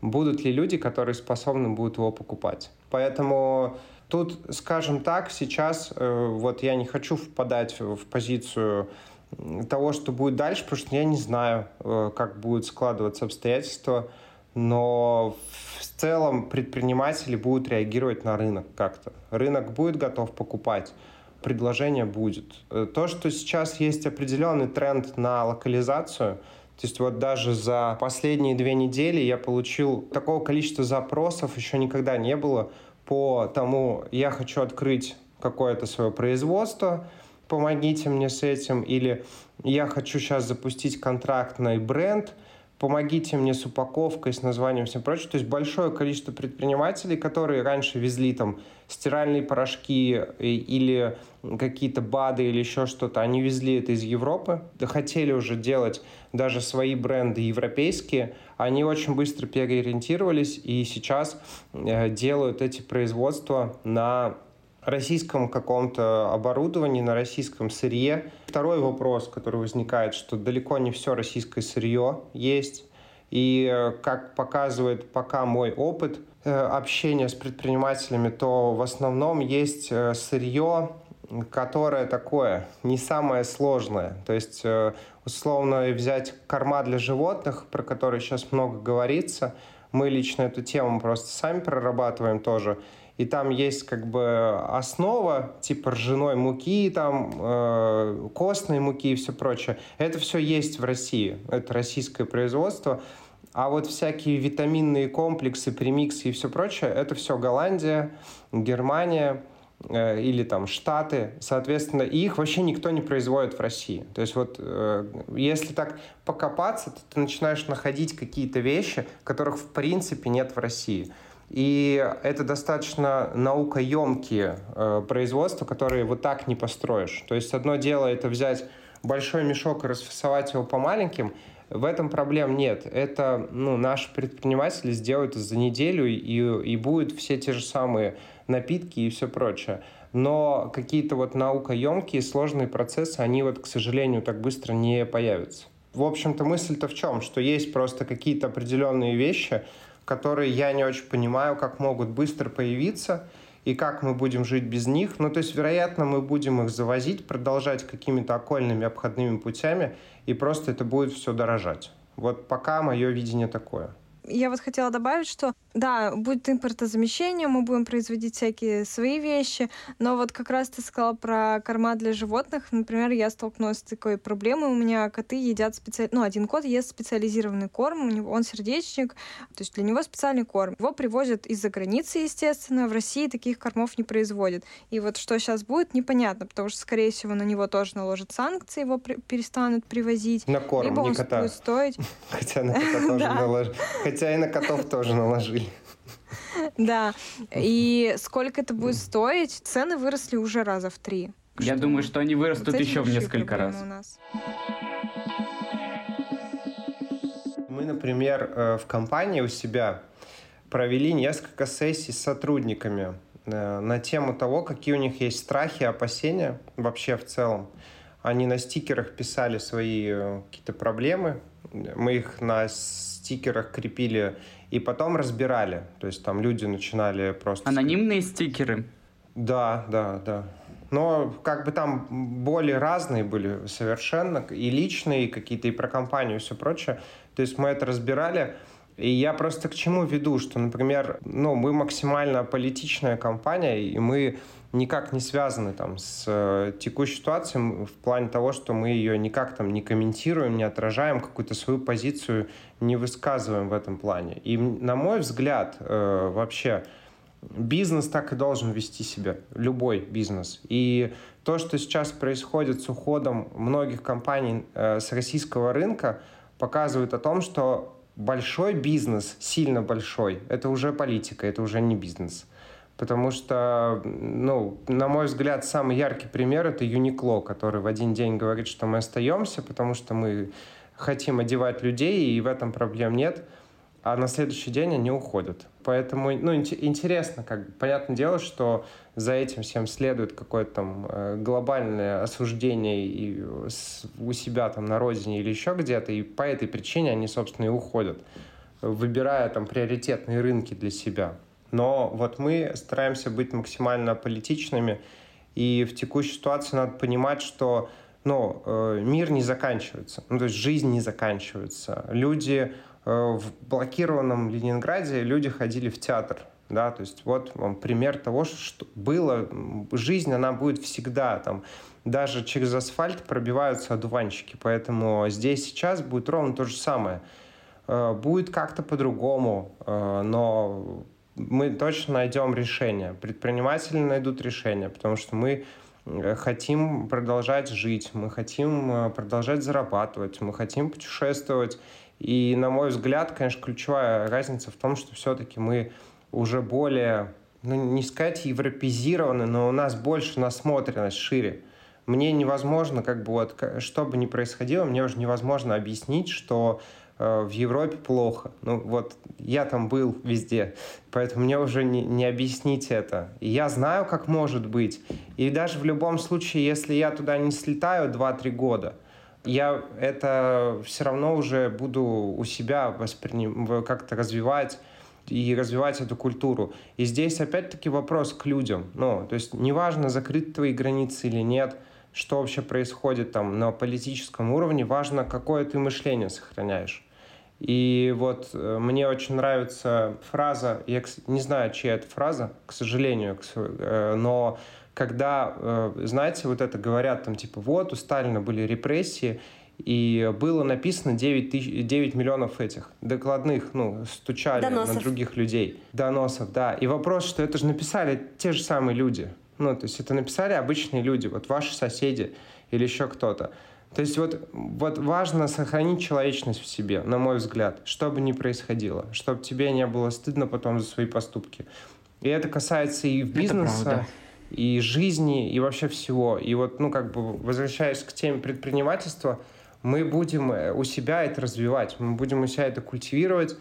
Будут ли люди, которые способны будут его покупать? Поэтому Тут, скажем так, сейчас э, вот я не хочу впадать в позицию того, что будет дальше, потому что я не знаю, э, как будут складываться обстоятельства, но в целом предприниматели будут реагировать на рынок как-то. Рынок будет готов покупать, предложение будет. Э, то, что сейчас есть определенный тренд на локализацию, то есть вот даже за последние две недели я получил такого количества запросов, еще никогда не было по тому, я хочу открыть какое-то свое производство, помогите мне с этим, или я хочу сейчас запустить контрактный бренд, помогите мне с упаковкой, с названием, всем прочим. То есть большое количество предпринимателей, которые раньше везли там стиральные порошки или какие-то БАДы или еще что-то, они везли это из Европы, хотели уже делать даже свои бренды европейские, они очень быстро переориентировались и сейчас э, делают эти производства на российском каком-то оборудовании, на российском сырье. Второй вопрос, который возникает, что далеко не все российское сырье есть. И э, как показывает пока мой опыт э, общения с предпринимателями, то в основном есть сырье, которое такое, не самое сложное. То есть условно взять корма для животных, про которые сейчас много говорится. Мы лично эту тему просто сами прорабатываем тоже. И там есть как бы основа типа ржаной муки, там э, костной муки и все прочее. Это все есть в России. Это российское производство. А вот всякие витаминные комплексы, премиксы и все прочее, это все Голландия, Германия, или там Штаты, соответственно, их вообще никто не производит в России. То есть вот э, если так покопаться, то ты начинаешь находить какие-то вещи, которых в принципе нет в России. И это достаточно наукоемкие э, производства, которые вот так не построишь. То есть одно дело это взять большой мешок и расфасовать его по маленьким, В этом проблем нет. Это ну, наши предприниматели сделают за неделю и, и будут все те же самые напитки и все прочее. Но какие-то вот наукоемкие, сложные процессы, они вот, к сожалению, так быстро не появятся. В общем-то, мысль-то в чем? Что есть просто какие-то определенные вещи, которые я не очень понимаю, как могут быстро появиться, и как мы будем жить без них. Ну, то есть, вероятно, мы будем их завозить, продолжать какими-то окольными обходными путями, и просто это будет все дорожать. Вот пока мое видение такое. Я вот хотела добавить, что да, будет импортозамещение, мы будем производить всякие свои вещи, но вот как раз ты сказала про корма для животных. Например, я столкнулась с такой проблемой. У меня коты едят специально... Ну, один кот ест специализированный корм, у него он сердечник, то есть для него специальный корм. Его привозят из-за границы, естественно. В России таких кормов не производят. И вот что сейчас будет, непонятно, потому что, скорее всего, на него тоже наложат санкции, его при- перестанут привозить. На корм, Либо не он кота. будет стоить... Хотя на кота тоже [laughs] наложили. Хотя и на котов тоже наложили. Да. И сколько это будет стоить? Цены выросли уже раза в три. Я Что думаю, что они вырастут еще в несколько раз. у нас. Мы, например, э, в компании у себя провели несколько сессий с сотрудниками э, на тему того, какие у них есть страхи, опасения вообще в целом. Они на стикерах писали свои э, какие-то проблемы, мы их на стикерах крепили и потом разбирали. То есть там люди начинали просто... Анонимные стикеры. Да, да, да. Но как бы там боли разные были совершенно, и личные, и какие-то и про компанию, и все прочее. То есть мы это разбирали. И я просто к чему веду, что, например, ну, мы максимально политичная компания, и мы никак не связаны там с э, текущей ситуацией в плане того, что мы ее никак там не комментируем, не отражаем, какую-то свою позицию не высказываем в этом плане. И на мой взгляд, э, вообще бизнес так и должен вести себя, любой бизнес. И то, что сейчас происходит с уходом многих компаний э, с российского рынка, показывает о том, что большой бизнес, сильно большой, это уже политика, это уже не бизнес. Потому что, ну, на мой взгляд, самый яркий пример это Юникло, который в один день говорит, что мы остаемся, потому что мы хотим одевать людей, и в этом проблем нет, а на следующий день они уходят. Поэтому, ну, интересно, как понятное дело, что за этим всем следует какое-то там э, глобальное осуждение и у себя там на родине или еще где-то, и по этой причине они, собственно, и уходят, выбирая там приоритетные рынки для себя. Но вот мы стараемся быть максимально политичными, и в текущей ситуации надо понимать, что ну, э, мир не заканчивается, ну, то есть жизнь не заканчивается. Люди э, в блокированном Ленинграде, люди ходили в театр, да, то есть вот вам пример того, что было, жизнь, она будет всегда, там, даже через асфальт пробиваются одуванчики, поэтому здесь сейчас будет ровно то же самое. Э, будет как-то по-другому, но мы точно найдем решение. Предприниматели найдут решение, потому что мы хотим продолжать жить, мы хотим продолжать зарабатывать, мы хотим путешествовать. И, на мой взгляд, конечно, ключевая разница в том, что все-таки мы уже более, ну, не сказать европезированы, но у нас больше насмотренность шире. Мне невозможно, как бы вот, что бы ни происходило, мне уже невозможно объяснить, что Э, в Европе плохо. Ну вот я там был везде, поэтому мне уже не, не объяснить это. И я знаю, как может быть. И даже в любом случае, если я туда не слетаю 2-3 года, я это все равно уже буду у себя восприним... как-то развивать и развивать эту культуру. И здесь опять-таки вопрос к людям. Ну, то есть неважно, закрыты твои границы или нет – что вообще происходит там на политическом уровне, важно, какое ты мышление сохраняешь. И вот э, мне очень нравится фраза, я не знаю, чья это фраза, к сожалению, э, но когда, э, знаете, вот это говорят там типа вот у Сталина были репрессии, и было написано 9, тысяч, 9 миллионов этих докладных, ну, стучали Доносов. на других людей. Доносов, да. И вопрос, что это же написали те же самые люди. Ну, то есть это написали обычные люди, вот ваши соседи или еще кто-то. То есть вот, вот важно сохранить человечность в себе, на мой взгляд, что бы ни происходило, чтобы тебе не было стыдно потом за свои поступки. И это касается и бизнеса, и жизни, и вообще всего. И вот, ну, как бы, возвращаясь к теме предпринимательства, мы будем э, у себя это развивать, мы будем у себя это культивировать.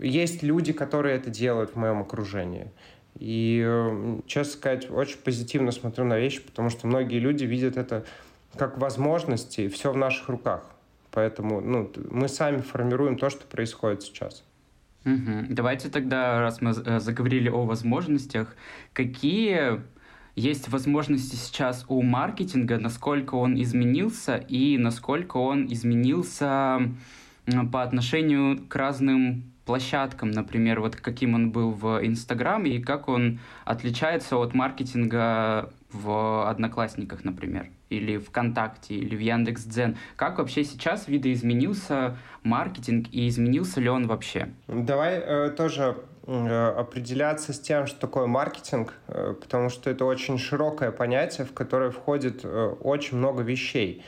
Есть люди, которые это делают в моем окружении. И, э, честно сказать, очень позитивно смотрю на вещи, потому что многие люди видят это как возможности, все в наших руках. Поэтому ну, мы сами формируем то, что происходит сейчас. Угу. Давайте тогда, раз мы э, заговорили о возможностях, какие есть возможности сейчас у маркетинга, насколько он изменился и насколько он изменился по отношению к разным площадкам, например, вот каким он был в Инстаграме и как он отличается от маркетинга в Одноклассниках, например, или ВКонтакте, или в Яндекс.Дзен. Как вообще сейчас видоизменился маркетинг и изменился ли он вообще? Давай э, тоже э, определяться с тем, что такое маркетинг, э, потому что это очень широкое понятие, в которое входит э, очень много вещей.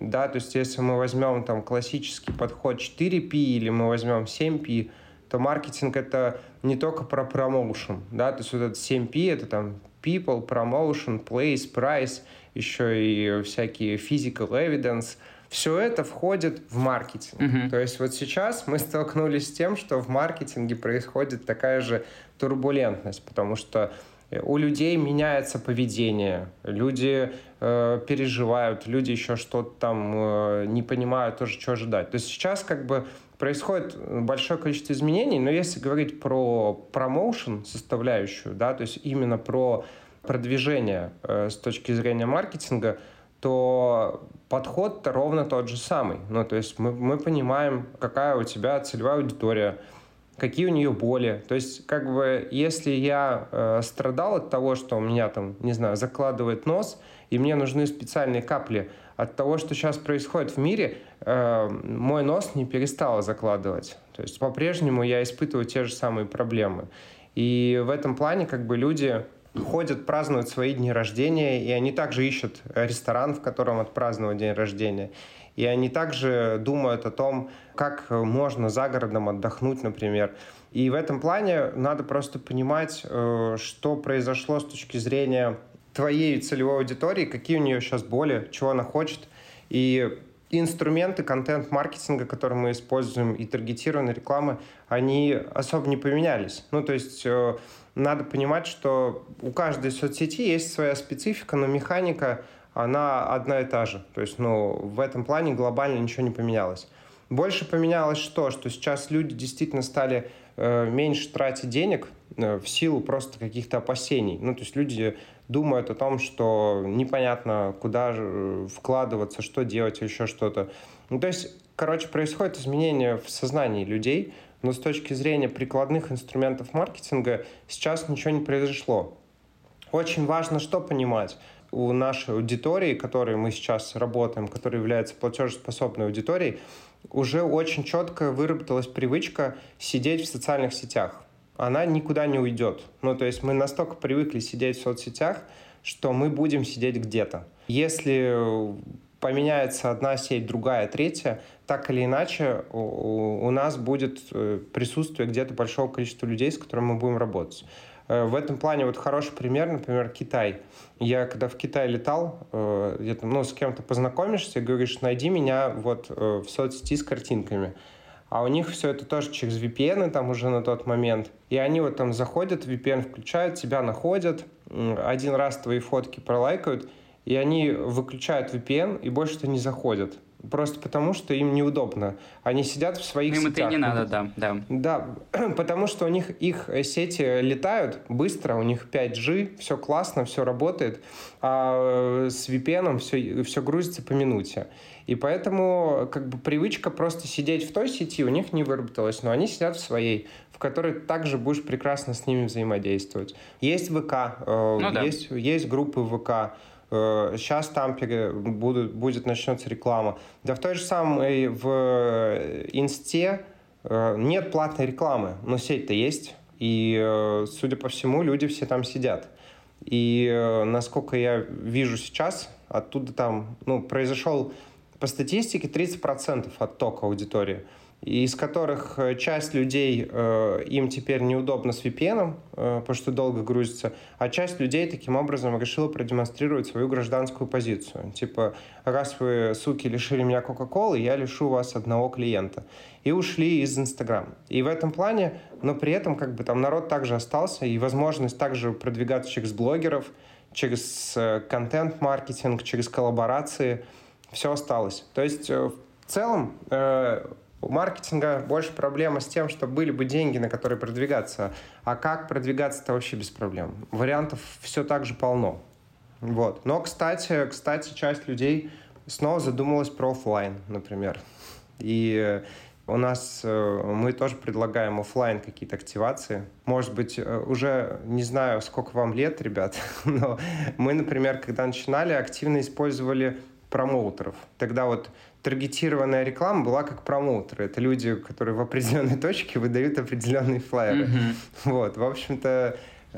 Да, то есть если мы возьмем там классический подход 4P или мы возьмем 7P, то маркетинг это не только про промоушен, да, то есть вот этот 7P это там people, promotion, place, price, еще и всякие physical evidence, все это входит в маркетинг. Mm-hmm. То есть вот сейчас мы столкнулись с тем, что в маркетинге происходит такая же турбулентность, потому что у людей меняется поведение, люди э, переживают, люди еще что-то там э, не понимают тоже, что ожидать. То есть сейчас как бы происходит большое количество изменений, но если говорить про промоушен составляющую, да, то есть именно про продвижение э, с точки зрения маркетинга, то подход ровно тот же самый. Ну, то есть мы, мы понимаем, какая у тебя целевая аудитория, какие у нее боли. То есть, как бы, если я э, страдал от того, что у меня там, не знаю, закладывает нос, и мне нужны специальные капли от того, что сейчас происходит в мире, э, мой нос не перестал закладывать. То есть, по-прежнему я испытываю те же самые проблемы. И в этом плане, как бы, люди ходят, празднуют свои дни рождения, и они также ищут ресторан, в котором отпраздновать день рождения. И они также думают о том, как можно за городом отдохнуть, например. И в этом плане надо просто понимать, э, что произошло с точки зрения твоей целевой аудитории, какие у нее сейчас боли, чего она хочет. И инструменты контент-маркетинга, которые мы используем, и таргетированной рекламы, они особо не поменялись. Ну, то есть э, надо понимать, что у каждой соцсети есть своя специфика, но механика она одна и та же. То есть, ну, в этом плане глобально ничего не поменялось. Больше поменялось что? Что сейчас люди действительно стали э, меньше тратить денег в силу просто каких-то опасений. Ну, то есть люди думают о том, что непонятно, куда э, вкладываться, что делать, еще что-то. Ну, то есть, короче, происходит изменение в сознании людей, но с точки зрения прикладных инструментов маркетинга сейчас ничего не произошло. Очень важно что понимать – у нашей аудитории, которой мы сейчас работаем, которая является платежеспособной аудиторией, уже очень четко выработалась привычка сидеть в социальных сетях. Она никуда не уйдет. Ну, то есть мы настолько привыкли сидеть в соцсетях, что мы будем сидеть где-то. Если поменяется одна сеть, другая, третья, так или иначе у, у нас будет э, присутствие где-то большого количества людей, с которыми мы будем работать. Э, в этом плане вот хороший пример, например, Китай. Я когда в Китай летал, э, где-то, ну, с кем-то познакомишься, говоришь, найди меня вот э, в соцсети с картинками. А у них все это тоже через VPN там уже на тот момент. И они вот там заходят, VPN включают, тебя находят, один раз твои фотки пролайкают, и они выключают VPN и больше-то не заходят. Просто потому, что им неудобно. Они сидят в своих им сетях. Им это и не надо, да, да. Да, [clears throat] потому что у них их сети летают быстро, у них 5G, все классно, все работает, а с VPN все, все грузится по минуте. И поэтому как бы привычка просто сидеть в той сети у них не выработалась, но они сидят в своей, в которой также будешь прекрасно с ними взаимодействовать. Есть ВК, э, ну, есть, да. есть группы ВК, сейчас э, там будут, будет начнется реклама. Да в той же самой в э, Инсте э, нет платной рекламы, но сеть-то есть. И, судя по всему, люди все там сидят. И насколько я вижу сейчас, оттуда там ну, произошел по статистике 30% оттока аудитории. Из которых э, часть людей, э, им теперь неудобно с VPN, э, потому что долго грузится, а часть людей таким образом решила продемонстрировать свою гражданскую позицию. Типа, раз вы, суки, лишили меня Кока-Колы, я лишу вас одного клиента. И ушли из Инстаграм. И в этом плане, но при этом как бы там народ также остался, и возможность также продвигаться через блогеров, через контент-маркетинг, через коллаборации, все осталось. То есть в целом у маркетинга больше проблема с тем, что были бы деньги, на которые продвигаться. А как продвигаться, это вообще без проблем. Вариантов все так же полно. Вот. Но, кстати, кстати, часть людей снова задумалась про офлайн, например. И у нас э, мы тоже предлагаем офлайн какие-то активации. Может быть, э, уже не знаю, сколько вам лет, ребят, [laughs] но мы, например, когда начинали, активно использовали промоутеров. Тогда вот таргетированная реклама была как промоутеры. Это люди, которые в определенной [laughs] точке выдают определенные флайеры. Mm-hmm. Вот, в общем-то,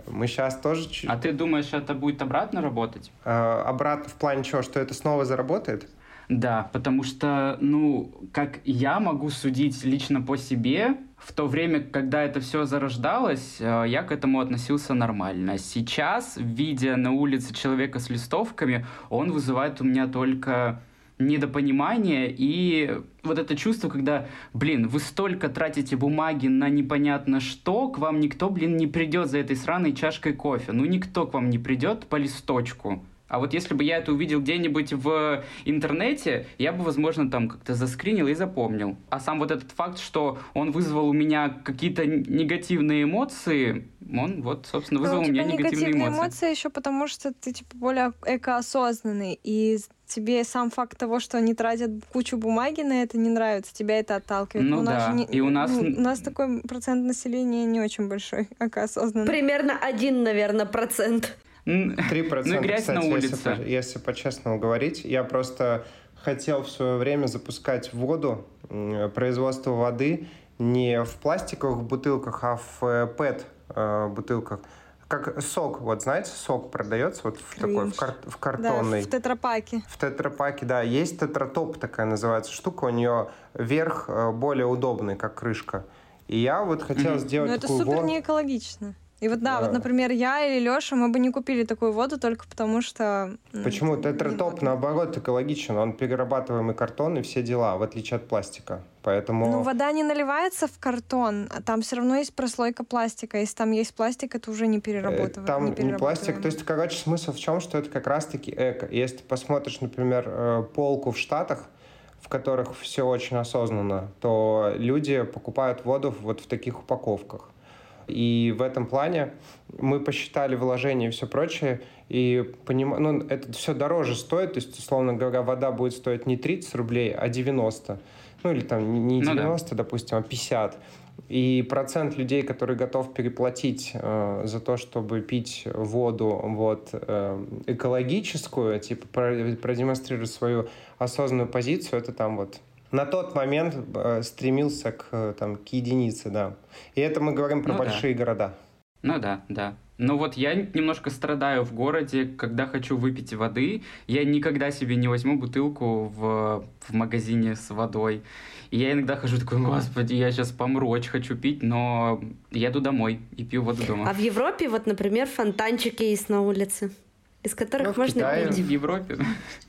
мы сейчас тоже... А ты думаешь, это будет обратно работать? Э, обратно в плане чего? Что это снова заработает? Да, потому что, ну, как я могу судить лично по себе, в то время, когда это все зарождалось, э, я к этому относился нормально. Сейчас, видя на улице человека с листовками, он вызывает у меня только недопонимание и вот это чувство, когда, блин, вы столько тратите бумаги на непонятно что, к вам никто, блин, не придет за этой сраной чашкой кофе. Ну, никто к вам не придет по листочку. А вот если бы я это увидел где-нибудь в интернете, я бы, возможно, там как-то заскринил и запомнил. А сам вот этот факт, что он вызвал у меня какие-то негативные эмоции, он вот, собственно, вызвал ну, у меня негативные, негативные эмоции. эмоции еще потому, что ты типа более экоосознанный, и тебе сам факт того, что они тратят кучу бумаги на это, не нравится, тебя это отталкивает. Ну у да, не, и у нас... Ну, у нас такой процент населения не очень большой, [laughs] экоосознанный. Примерно один, наверное, процент. Три процента, ну, кстати, на улице. Если, если по-честному говорить. Я просто хотел в свое время запускать воду, производство воды не в пластиковых бутылках, а в э, ПЭТ э, бутылках. Как сок, вот знаете, сок продается вот в такой, в, кар, в картонной. Да, в тетрапаке. В тетрапаке, да. Есть тетратоп такая называется штука, у нее верх э, более удобный, как крышка. И я вот хотел mm-hmm. сделать Но такую это супер воду. не экологично. И вот да, да, вот, например, я или Леша, мы бы не купили такую воду только потому, что... Почему? Тетратоп, наоборот, экологичен. Он перерабатываемый картон и все дела, в отличие от пластика. Поэтому... Ну, вода не наливается в картон, а там все равно есть прослойка пластика. Если там есть пластик, это уже не перерабатывается. Там не, не пластик. То есть, короче, смысл в чем, что это как раз-таки эко. Если ты посмотришь, например, э, полку в Штатах, в которых все очень осознанно, то люди покупают воду вот в таких упаковках. И в этом плане мы посчитали вложения и все прочее, и поним... ну, это все дороже стоит, то есть, условно говоря, вода будет стоить не 30 рублей, а 90. Ну или там не 90, ну, да. допустим, а 50. И процент людей, которые готов переплатить э, за то, чтобы пить воду вот, э, экологическую, типа продемонстрировать свою осознанную позицию, это там вот на тот момент э, стремился к, э, там, к единице, да. И это мы говорим про ну, большие да. города. Ну да, да. Но вот я немножко страдаю в городе, когда хочу выпить воды, я никогда себе не возьму бутылку в, в магазине с водой. И я иногда хожу такой, господи, я сейчас помру, очень хочу пить, но еду домой и пью воду дома. А в Европе вот, например, фонтанчики есть на улице из которых ну, можно Китае, пить. В Европе.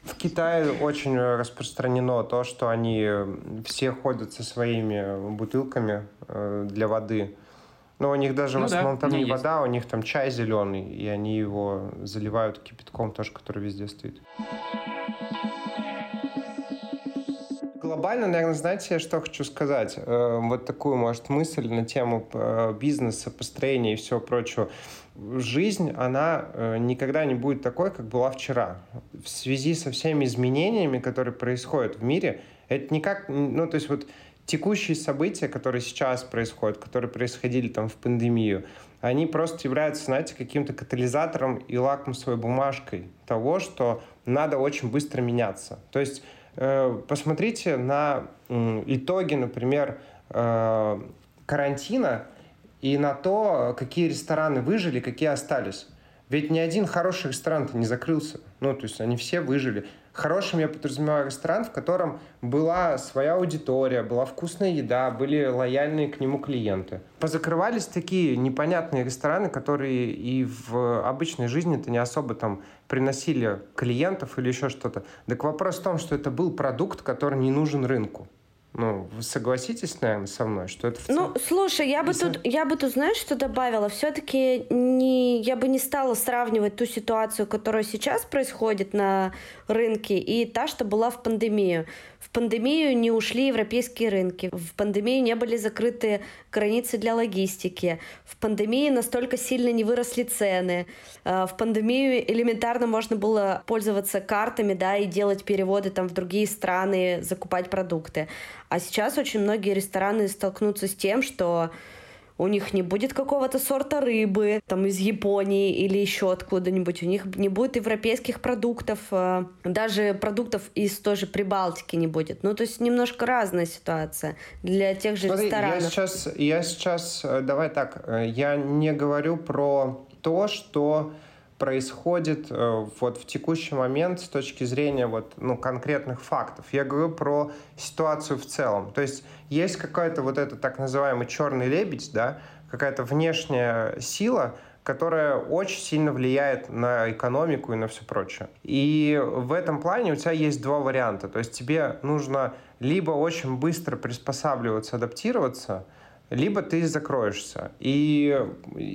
В Китае очень распространено то, что они все ходят со своими бутылками э, для воды. Но у них даже ну, в основном да, там не есть. вода, у них там чай зеленый, и они его заливают кипятком тоже, который везде стоит. Глобально, наверное, знаете, что хочу сказать? Э, вот такую, может, мысль на тему э, бизнеса, построения и всего прочего жизнь, она э, никогда не будет такой, как была вчера. В связи со всеми изменениями, которые происходят в мире, это никак, ну, то есть вот текущие события, которые сейчас происходят, которые происходили там в пандемию, они просто являются, знаете, каким-то катализатором и лакмусовой бумажкой того, что надо очень быстро меняться. То есть э, посмотрите на э, итоги, например, э, карантина, и на то, какие рестораны выжили, какие остались. Ведь ни один хороший ресторан-то не закрылся. Ну, то есть они все выжили. Хорошим я подразумеваю ресторан, в котором была своя аудитория, была вкусная еда, были лояльные к нему клиенты. Позакрывались такие непонятные рестораны, которые и в обычной жизни-то не особо там приносили клиентов или еще что-то. Так вопрос в том, что это был продукт, который не нужен рынку. Ну, вы согласитесь, наверное, со мной, что это в целом... Ну, слушай, я бы тут, я бы тут, знаешь, что добавила? Все-таки не, я бы не стала сравнивать ту ситуацию, которая сейчас происходит на рынке, и та, что была в пандемию. В пандемию не ушли европейские рынки, в пандемию не были закрыты границы для логистики, в пандемии настолько сильно не выросли цены, э, в пандемию элементарно можно было пользоваться картами, да, и делать переводы там в другие страны, закупать продукты. А сейчас очень многие рестораны столкнутся с тем, что у них не будет какого-то сорта рыбы, там, из Японии или еще откуда-нибудь, у них не будет европейских продуктов, э, даже продуктов из той же Прибалтики не будет. Ну, то есть немножко разная ситуация для тех же Смотри, ресторанов. Я сейчас, я сейчас, э, давай так, э, я не говорю про то, что происходит э, вот в текущий момент с точки зрения вот, ну, конкретных фактов. Я говорю про ситуацию в целом. То есть есть какой-то вот этот так называемый черный лебедь, да, какая-то внешняя сила, которая очень сильно влияет на экономику и на все прочее. И в этом плане у тебя есть два варианта. То есть тебе нужно либо очень быстро приспосабливаться, адаптироваться, либо ты закроешься. И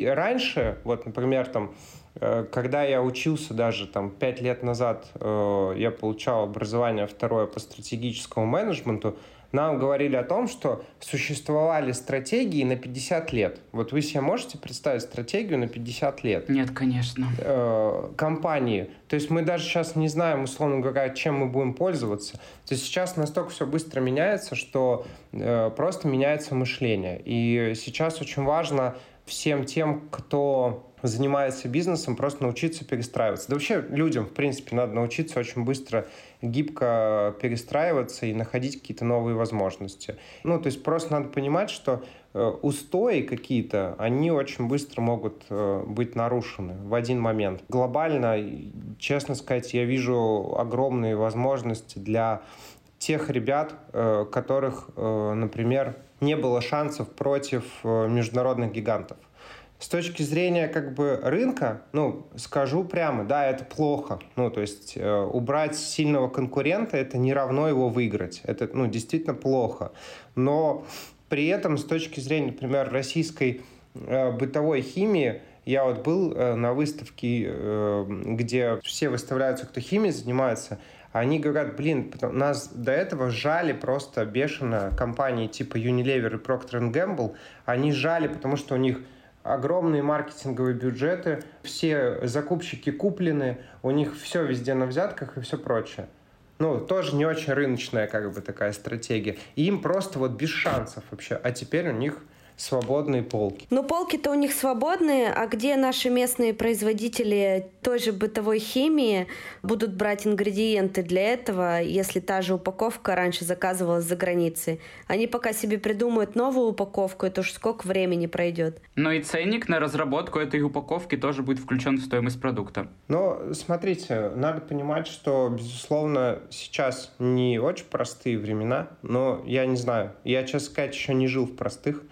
раньше, вот, например, там, когда я учился даже там пять лет назад, э, я получал образование второе по стратегическому менеджменту, нам говорили о том, что существовали стратегии на 50 лет. Вот вы себе можете представить стратегию на 50 лет? Нет, конечно. Э, компании. То есть мы даже сейчас не знаем, условно говоря, чем мы будем пользоваться. То есть сейчас настолько все быстро меняется, что э, просто меняется мышление. И сейчас очень важно всем тем, кто занимается бизнесом, просто научиться перестраиваться. Да вообще людям, в принципе, надо научиться очень быстро, гибко перестраиваться и находить какие-то новые возможности. Ну, то есть просто надо понимать, что э, устои какие-то, они очень быстро могут э, быть нарушены в один момент. Глобально, честно сказать, я вижу огромные возможности для тех ребят, э, которых, например, не было шансов против международных гигантов. С точки зрения как бы рынка, ну, скажу прямо, да, это плохо. Ну, то есть э, убрать сильного конкурента это не равно его выиграть. Это, ну, действительно плохо. Но при этом с точки зрения, например, российской э, бытовой химии, я вот был э, на выставке, э, где все выставляются, кто химией занимается, они говорят, блин, нас до этого жали просто бешено компании типа Unilever и Procter Gamble. Они жали, потому что у них огромные маркетинговые бюджеты, все закупщики куплены, у них все везде на взятках и все прочее. Ну, тоже не очень рыночная как бы такая стратегия. И им просто вот без шансов вообще. А теперь у них свободные полки. Ну, полки-то у них свободные, а где наши местные производители той же бытовой химии будут брать ингредиенты для этого, если та же упаковка раньше заказывалась за границей? Они пока себе придумают новую упаковку, это уж сколько времени пройдет. Ну и ценник на разработку этой упаковки тоже будет включен в стоимость продукта. Но смотрите, надо понимать, что, безусловно, сейчас не очень простые времена, но я не знаю, я, честно сказать, еще не жил в простых.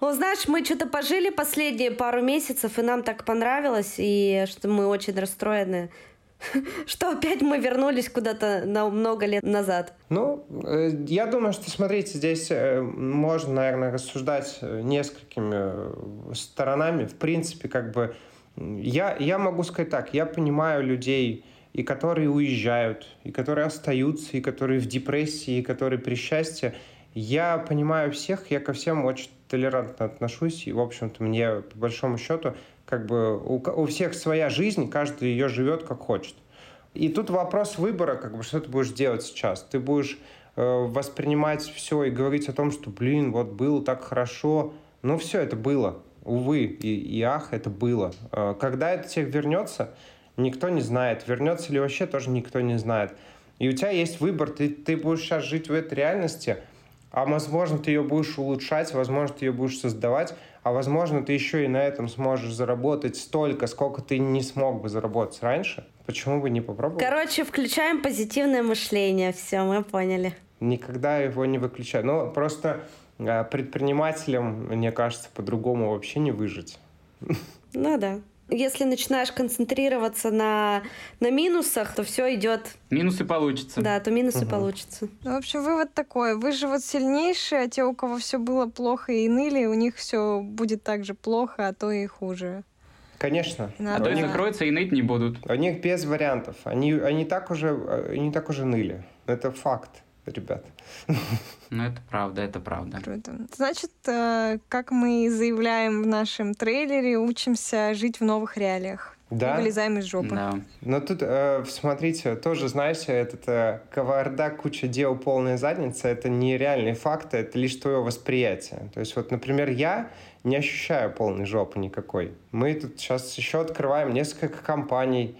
Ну, знаешь, мы что-то пожили последние пару месяцев, и нам так понравилось, и что мы очень расстроены [laughs] что опять мы вернулись куда-то на много лет назад. Ну, э, я думаю, что, смотрите, здесь э, можно, наверное, рассуждать э, несколькими сторонами. В принципе, как бы, я, я могу сказать так, я понимаю людей, и которые уезжают, и которые остаются, и которые в депрессии, и которые при счастье. Я понимаю всех, я ко всем очень толерантно отношусь, и, в общем-то, мне, по большому счету, как бы у, у всех своя жизнь, каждый ее живет как хочет. И тут вопрос выбора, как бы, что ты будешь делать сейчас. Ты будешь э, воспринимать все и говорить о том, что, блин, вот было так хорошо. Ну, все это было. Увы и, и ах, это было. Э, когда это тебе вернется, никто не знает. Вернется ли вообще, тоже никто не знает. И у тебя есть выбор. Ты, ты будешь сейчас жить в этой реальности – а возможно, ты ее будешь улучшать, возможно, ты ее будешь создавать, а возможно, ты еще и на этом сможешь заработать столько, сколько ты не смог бы заработать раньше. Почему бы не попробовать? Короче, включаем позитивное мышление. Все, мы поняли. Никогда его не выключаю. Ну, просто э, предпринимателям, мне кажется, по-другому вообще не выжить. Ну да. Если начинаешь концентрироваться на, на минусах, то все идет. Минусы получится. Да, то минусы угу. получится. Ну, в общем, вывод такой. Вы же вот сильнейшие, а те, у кого все было плохо и ныли, у них все будет так же плохо, а то и хуже. Конечно. Надо. А то и закроются и ныть не будут. У них без вариантов. Они, они, так уже, они так уже ныли. Это факт ребят. Ну, это правда, это правда. Круто. Значит, э, как мы заявляем в нашем трейлере, учимся жить в новых реалиях. Да. И вылезаем из жопы. Да. Но тут, э, смотрите, тоже, знаете, этот э, коварда, куча дел, полная задница, это не реальные факты, это лишь твое восприятие. То есть вот, например, я не ощущаю полной жопы никакой. Мы тут сейчас еще открываем несколько компаний,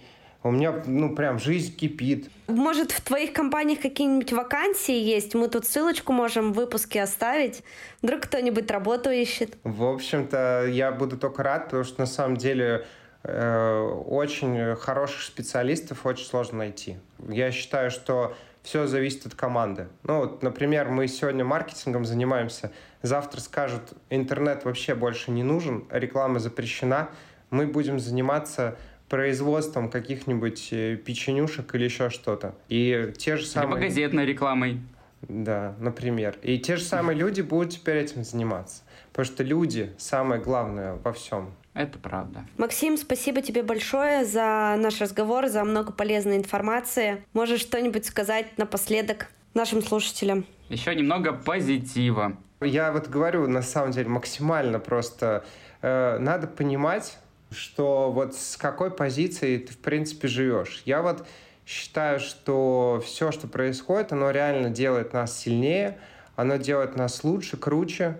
у меня, ну, прям жизнь кипит. Может, в твоих компаниях какие-нибудь вакансии есть? Мы тут ссылочку можем в выпуске оставить. Вдруг кто-нибудь работу ищет. В общем-то, я буду только рад, потому что на самом деле э, очень хороших специалистов очень сложно найти. Я считаю, что все зависит от команды. Ну, вот, например, мы сегодня маркетингом занимаемся, завтра скажут, интернет вообще больше не нужен, реклама запрещена, мы будем заниматься производством каких-нибудь э, печенюшек или еще что-то. И те же самые... Либо газетной рекламой. Да, например. И те же самые люди будут теперь этим заниматься. Потому что люди самое главное во всем. Это правда. Максим, спасибо тебе большое за наш разговор, за много полезной информации. Можешь что-нибудь сказать напоследок нашим слушателям? Еще немного позитива. Я вот говорю, на самом деле, максимально просто э, надо понимать, что вот с какой позиции ты, в принципе, живешь. Я вот считаю, что все, что происходит, оно реально делает нас сильнее, оно делает нас лучше, круче.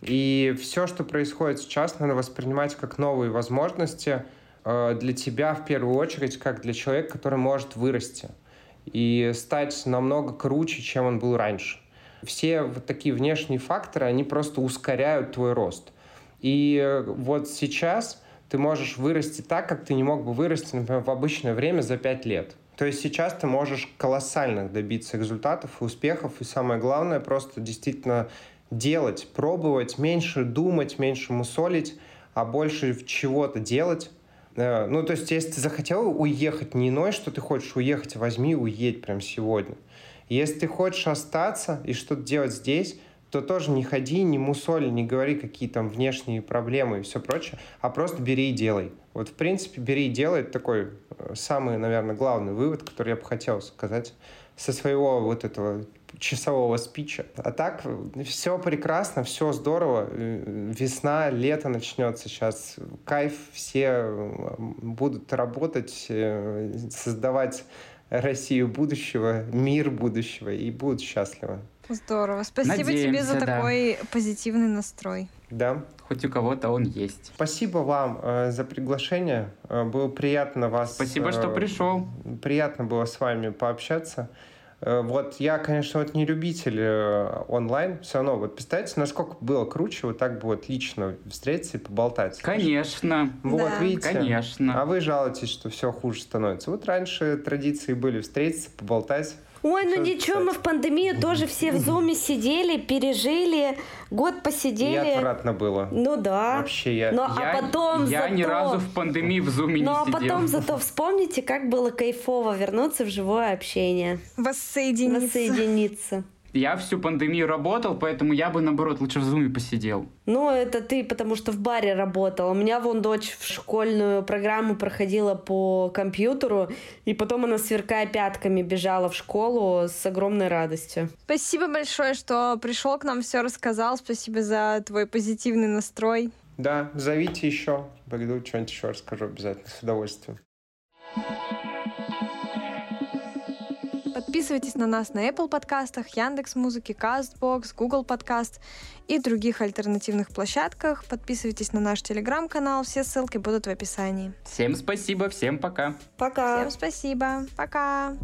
И все, что происходит сейчас, надо воспринимать как новые возможности э, для тебя в первую очередь, как для человека, который может вырасти и стать намного круче, чем он был раньше. Все вот такие внешние факторы, они просто ускоряют твой рост. И вот сейчас ты можешь вырасти так, как ты не мог бы вырасти, например, в обычное время за 5 лет. То есть сейчас ты можешь колоссальных добиться результатов и успехов, и самое главное просто действительно делать, пробовать, меньше думать, меньше мусолить, а больше чего-то делать. Э, ну, то есть, если ты захотел уехать, не иное, что ты хочешь уехать, возьми и уедь прямо сегодня. Если ты хочешь остаться и что-то делать здесь, то тоже не ходи, не мусоль, не говори какие там внешние проблемы и все прочее, а просто бери и делай. Вот, в принципе, бери и делай, это такой э, самый, наверное, главный вывод, который я бы хотел сказать со своего вот этого часового спича. А так, все прекрасно, все здорово. Э, весна, лето начнется сейчас. Кайф, все э, будут работать, создавать Россию будущего, мир будущего и будут счастливы. Здорово. Спасибо Надеемся, тебе за такой да. позитивный настрой. Да. Хоть у кого-то он есть. Спасибо вам э, за приглашение. Э, было приятно вас... Спасибо, э, что пришел. Приятно было с вами пообщаться. Э, вот я, конечно, вот не любитель э, онлайн, все равно, вот представьте, насколько было круче вот так бы вот лично встретиться и поболтать. Конечно. Вот, да. видите? Конечно. А вы жалуетесь, что все хуже становится. Вот раньше традиции были встретиться, поболтать, Ой, ну ничего, мы в пандемию тоже все в зуме сидели, пережили, год посидели. И отвратно было. Ну да. Вообще я... Но, я а потом я зато... ни разу в пандемии в зуме ну, не а сидел. Ну а потом зато вспомните, как было кайфово вернуться в живое общение. Воссоединиться. Воссоединиться. Я всю пандемию работал, поэтому я бы, наоборот, лучше в зуме посидел. Ну, это ты, потому что в баре работал. У меня вон дочь в школьную программу проходила по компьютеру, и потом она, сверкая пятками, бежала в школу с огромной радостью. Спасибо большое, что пришел к нам, все рассказал. Спасибо за твой позитивный настрой. Да, зовите еще. Приду, что-нибудь еще расскажу обязательно, с удовольствием. Подписывайтесь на нас на Apple подкастах, Яндекс Музыки, Castbox, Google Подкаст и других альтернативных площадках. Подписывайтесь на наш телеграм-канал, все ссылки будут в описании. Всем спасибо, всем пока. Пока. Всем спасибо, пока.